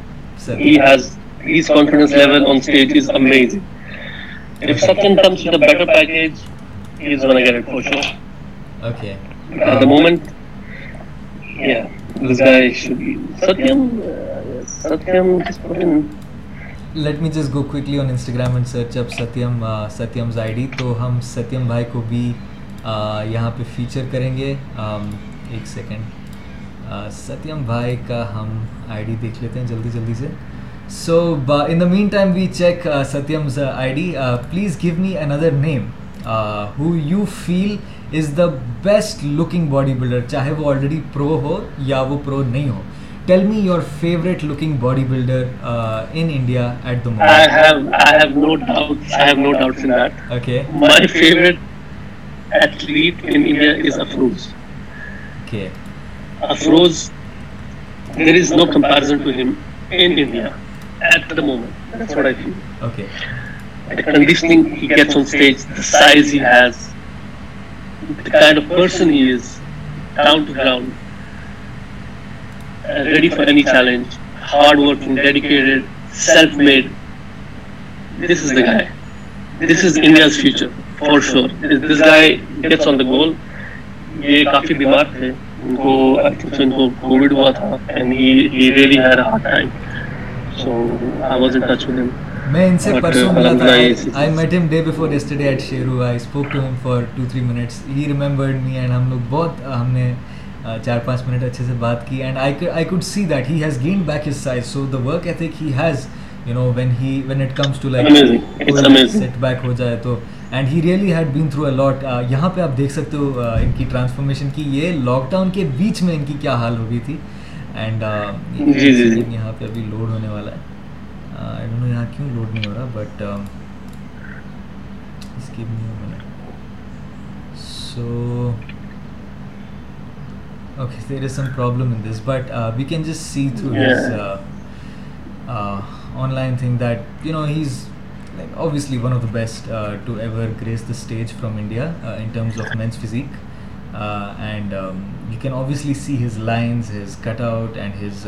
He has his confidence level on stage is amazing. If okay. comes with a better package, he's gonna get it for sure. Okay. At the moment, yeah, this guy should be Satya. Satyam let me just go quickly on Instagram and search up Satyam ستمز I D تو ہم ستیم بھائی کو بھی uh, یہاں پہ فیچر کریں گے um, ایک سیکنڈ ستیم uh, بھائی کا ہم آئی ڈی دیکھ لیتے ہیں جلدی جلدی سے so in the meantime we check ستمز I D please give me another name who you feel is the best looking body builder چاہے وہ آلریڈی پرو ہو یا وہ پرو نہیں ہو Tell me your favorite looking bodybuilder uh, in India at the moment. I have, I have no doubts. I have no doubts in that. Okay. My favorite athlete in India is Afroz. Okay. Afroz, there is no comparison to him in India at the moment. That's what I feel. Okay. The conditioning he gets on stage, the size he has, the kind of person he is, down to ground, ready for any challenge, hardworking, dedicated, self made. This is the guy. This is India's future, for sure. If this guy gets on the goal, یہ کافی بیمار تھے ان کو آئی تھنک ان کو کووڈ ہوا تھا and he he really had a hard time so I was in touch with him میں ان سے پرسوں ملا تھا I met him day before yesterday at Sheru I spoke to him for 2 3 minutes he remembered me and ہم لوگ بہت ہم نے چار پانچ منٹ اچھے سے بات کی and I could see that he has gain back his size so the work I he has you know when he when it comes to like set back ہو جائے تو and he really had been through a lot یہاں پہ آپ دیکھ سکتے ہو ان کی ٹرانسفارمیشن کی یہ لاک ڈاؤن کے بیچ میں ان کی کیا حال ہو گئی تھی اینڈ جی، جی، جی. یہاں پہ ابھی لوڈ ہونے والا ہے یہاں کیوں لوڈ نہیں ہو رہا بٹ اسکیپ نہیں ہو رہا so okay there is some problem in this but we can just see through his online think that you know he is like obviously one of the best to ever grace the stage from India in terms of men's physique and you can obviously see his lines has cut out and his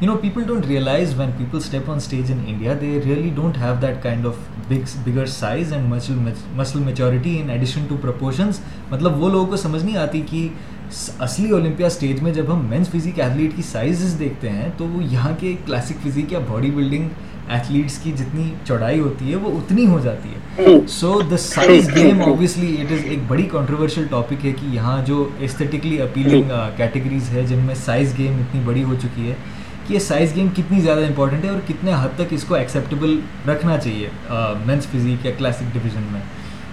you know people don't realise when people step on stage India they really don't have that kind of bigger size and muscle muscle maturity in addition to proportions مطلب وہ لوگوں کو سمجھ نہیں آتی کہ اصلی اولمپیا اسٹیج میں جب ہم مینس فزیک ایتھلیٹ کی سائزز دیکھتے ہیں تو وہ یہاں کے کلاسک فزیک یا باڈی بلڈنگ ایتھلیٹس کی جتنی چوڑائی ہوتی ہے وہ اتنی ہو جاتی ہے so the size game obviously it is ایک بڑی کانٹروورشل ٹاپک ہے کہ یہاں جو استھیٹکلی اپیلنگ کیٹیگریز ہے جن میں سائز گیم اتنی بڑی ہو چکی ہے کہ یہ سائز گیم کتنی زیادہ امپورٹنٹ ہے اور کتنے حد تک اس کو ایکسیپٹیبل رکھنا چاہیے مینس فزیک یا کلاسک ڈویژن میں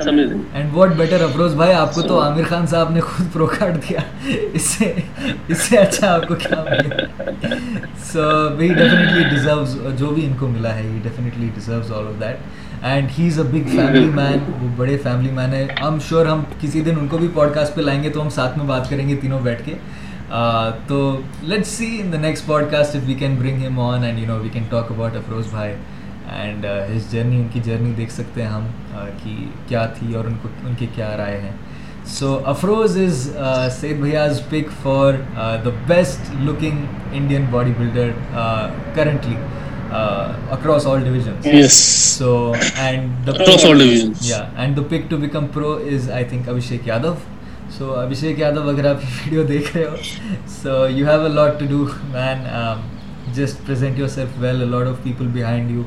اینڈ واٹ بیٹر افروز بھائی آپ کو تو عامر خان صاحب نے خود دیا اس اس سے سے اچھا آپ کو کو کو کیا so we definitely definitely deserves deserves جو بھی بھی ان ان ملا ہے ہے ہی ہی all of that and is a big family family man man وہ بڑے ایم شیور ہم کسی دن پوڈ کاسٹ پہ لائیں گے تو ہم ساتھ میں بات کریں گے تینوں بیٹھ کے تو let see in the next podcast we we can can bring him on and you know talk about Afroz بھائی اینڈ اس جرنی ان کی جرنی دیکھ سکتے ہیں ہم کہ کیا تھی اور ان کو ان کی کیا رائے ہیں سو افروز از سید بھیاز pick for the best looking Indian body builder currently across all so and and the pick to become pro is I think Abhishek Yadav so Abhishek Yadav اگر آپ ویڈیو دیکھ رہے ہو so you have a lot to do man just present your self well a lot of people behind you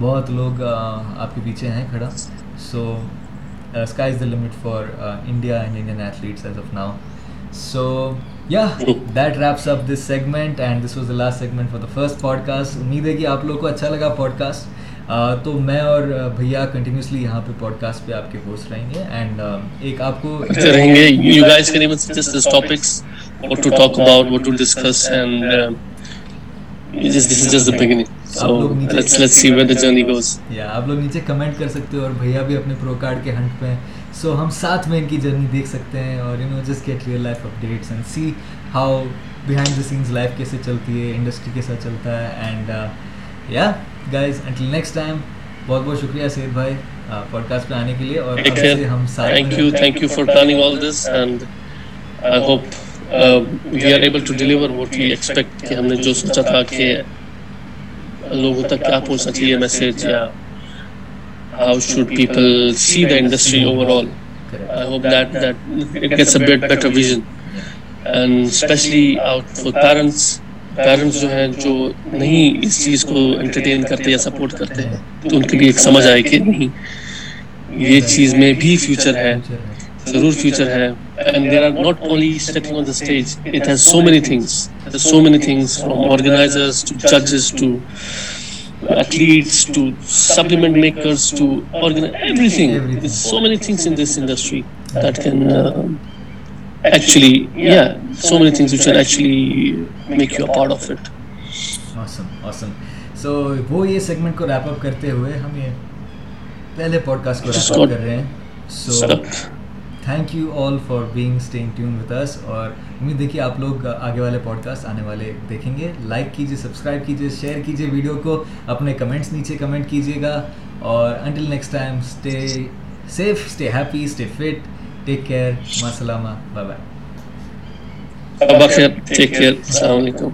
بہت لوگ آپ کے پیچھے ہیں کھڑا so sky is the limit for India and Indian athletes as of now so yeah that wraps up this segment and this was the last segment for the first podcast امید ہے کہ آپ لوگ کو اچھا لگا پوڈ کاسٹ تو میں اور بھیا کنٹینیوسلی یہاں پہ پوڈ کاسٹ پہ آپ کے ہوسٹ رہیں گے اینڈ ایک آپ کو اچھا آپ لوگ نیچے کمنٹ کر سکتے ہو اور بھیا بھی اپنے پرو کارڈ کے ہنٹ پہ ہیں سو ہم ساتھ میں ان کی جرنی دیکھ سکتے ہیں اور you know just get real life updates and see how behind the scenes life کیسے چلتی ہے انڈسٹری کیسا چلتا ہے and yeah guys until next time بہت بہت شکریہ سید بھائی پوڈ uh, کاسٹ پہ آنے کے لیے اور ہم ساتھ thank you thank you for planning all this and I hope we are able to deliver what we expect کہ ہم نے جو سوچا تھا کہ لوگوں تک کیا پہنچنا چاہیے جو نہیں اس چیز کو نہیں یہ چیز میں بھی فیوچر ہے ضرور فیوچر ہے and they are not only sitting on the stage. It has so many things. There's so many things from organizers to judges to athletes to supplement makers to organize everything. There's so many things in this industry that can uh, actually, yeah, so many things which can actually make you a part of it. Awesome, awesome. So, वो ये segment को wrap up करते हुए हम ये पहले podcast को wrap up कर रहे हैं. So. Stop. Thank you all for being staying tune with us اور امید دیکھیے آپ لوگ آگے والے پوڈ کاسٹ آنے والے دیکھیں گے لائک کیجیے سبسکرائب کیجیے شیئر کیجیے ویڈیو کو اپنے کمنٹس نیچے کمنٹ کیجیے گا اور until next time stay safe stay happy stay fit take care bye bye السلام علیکم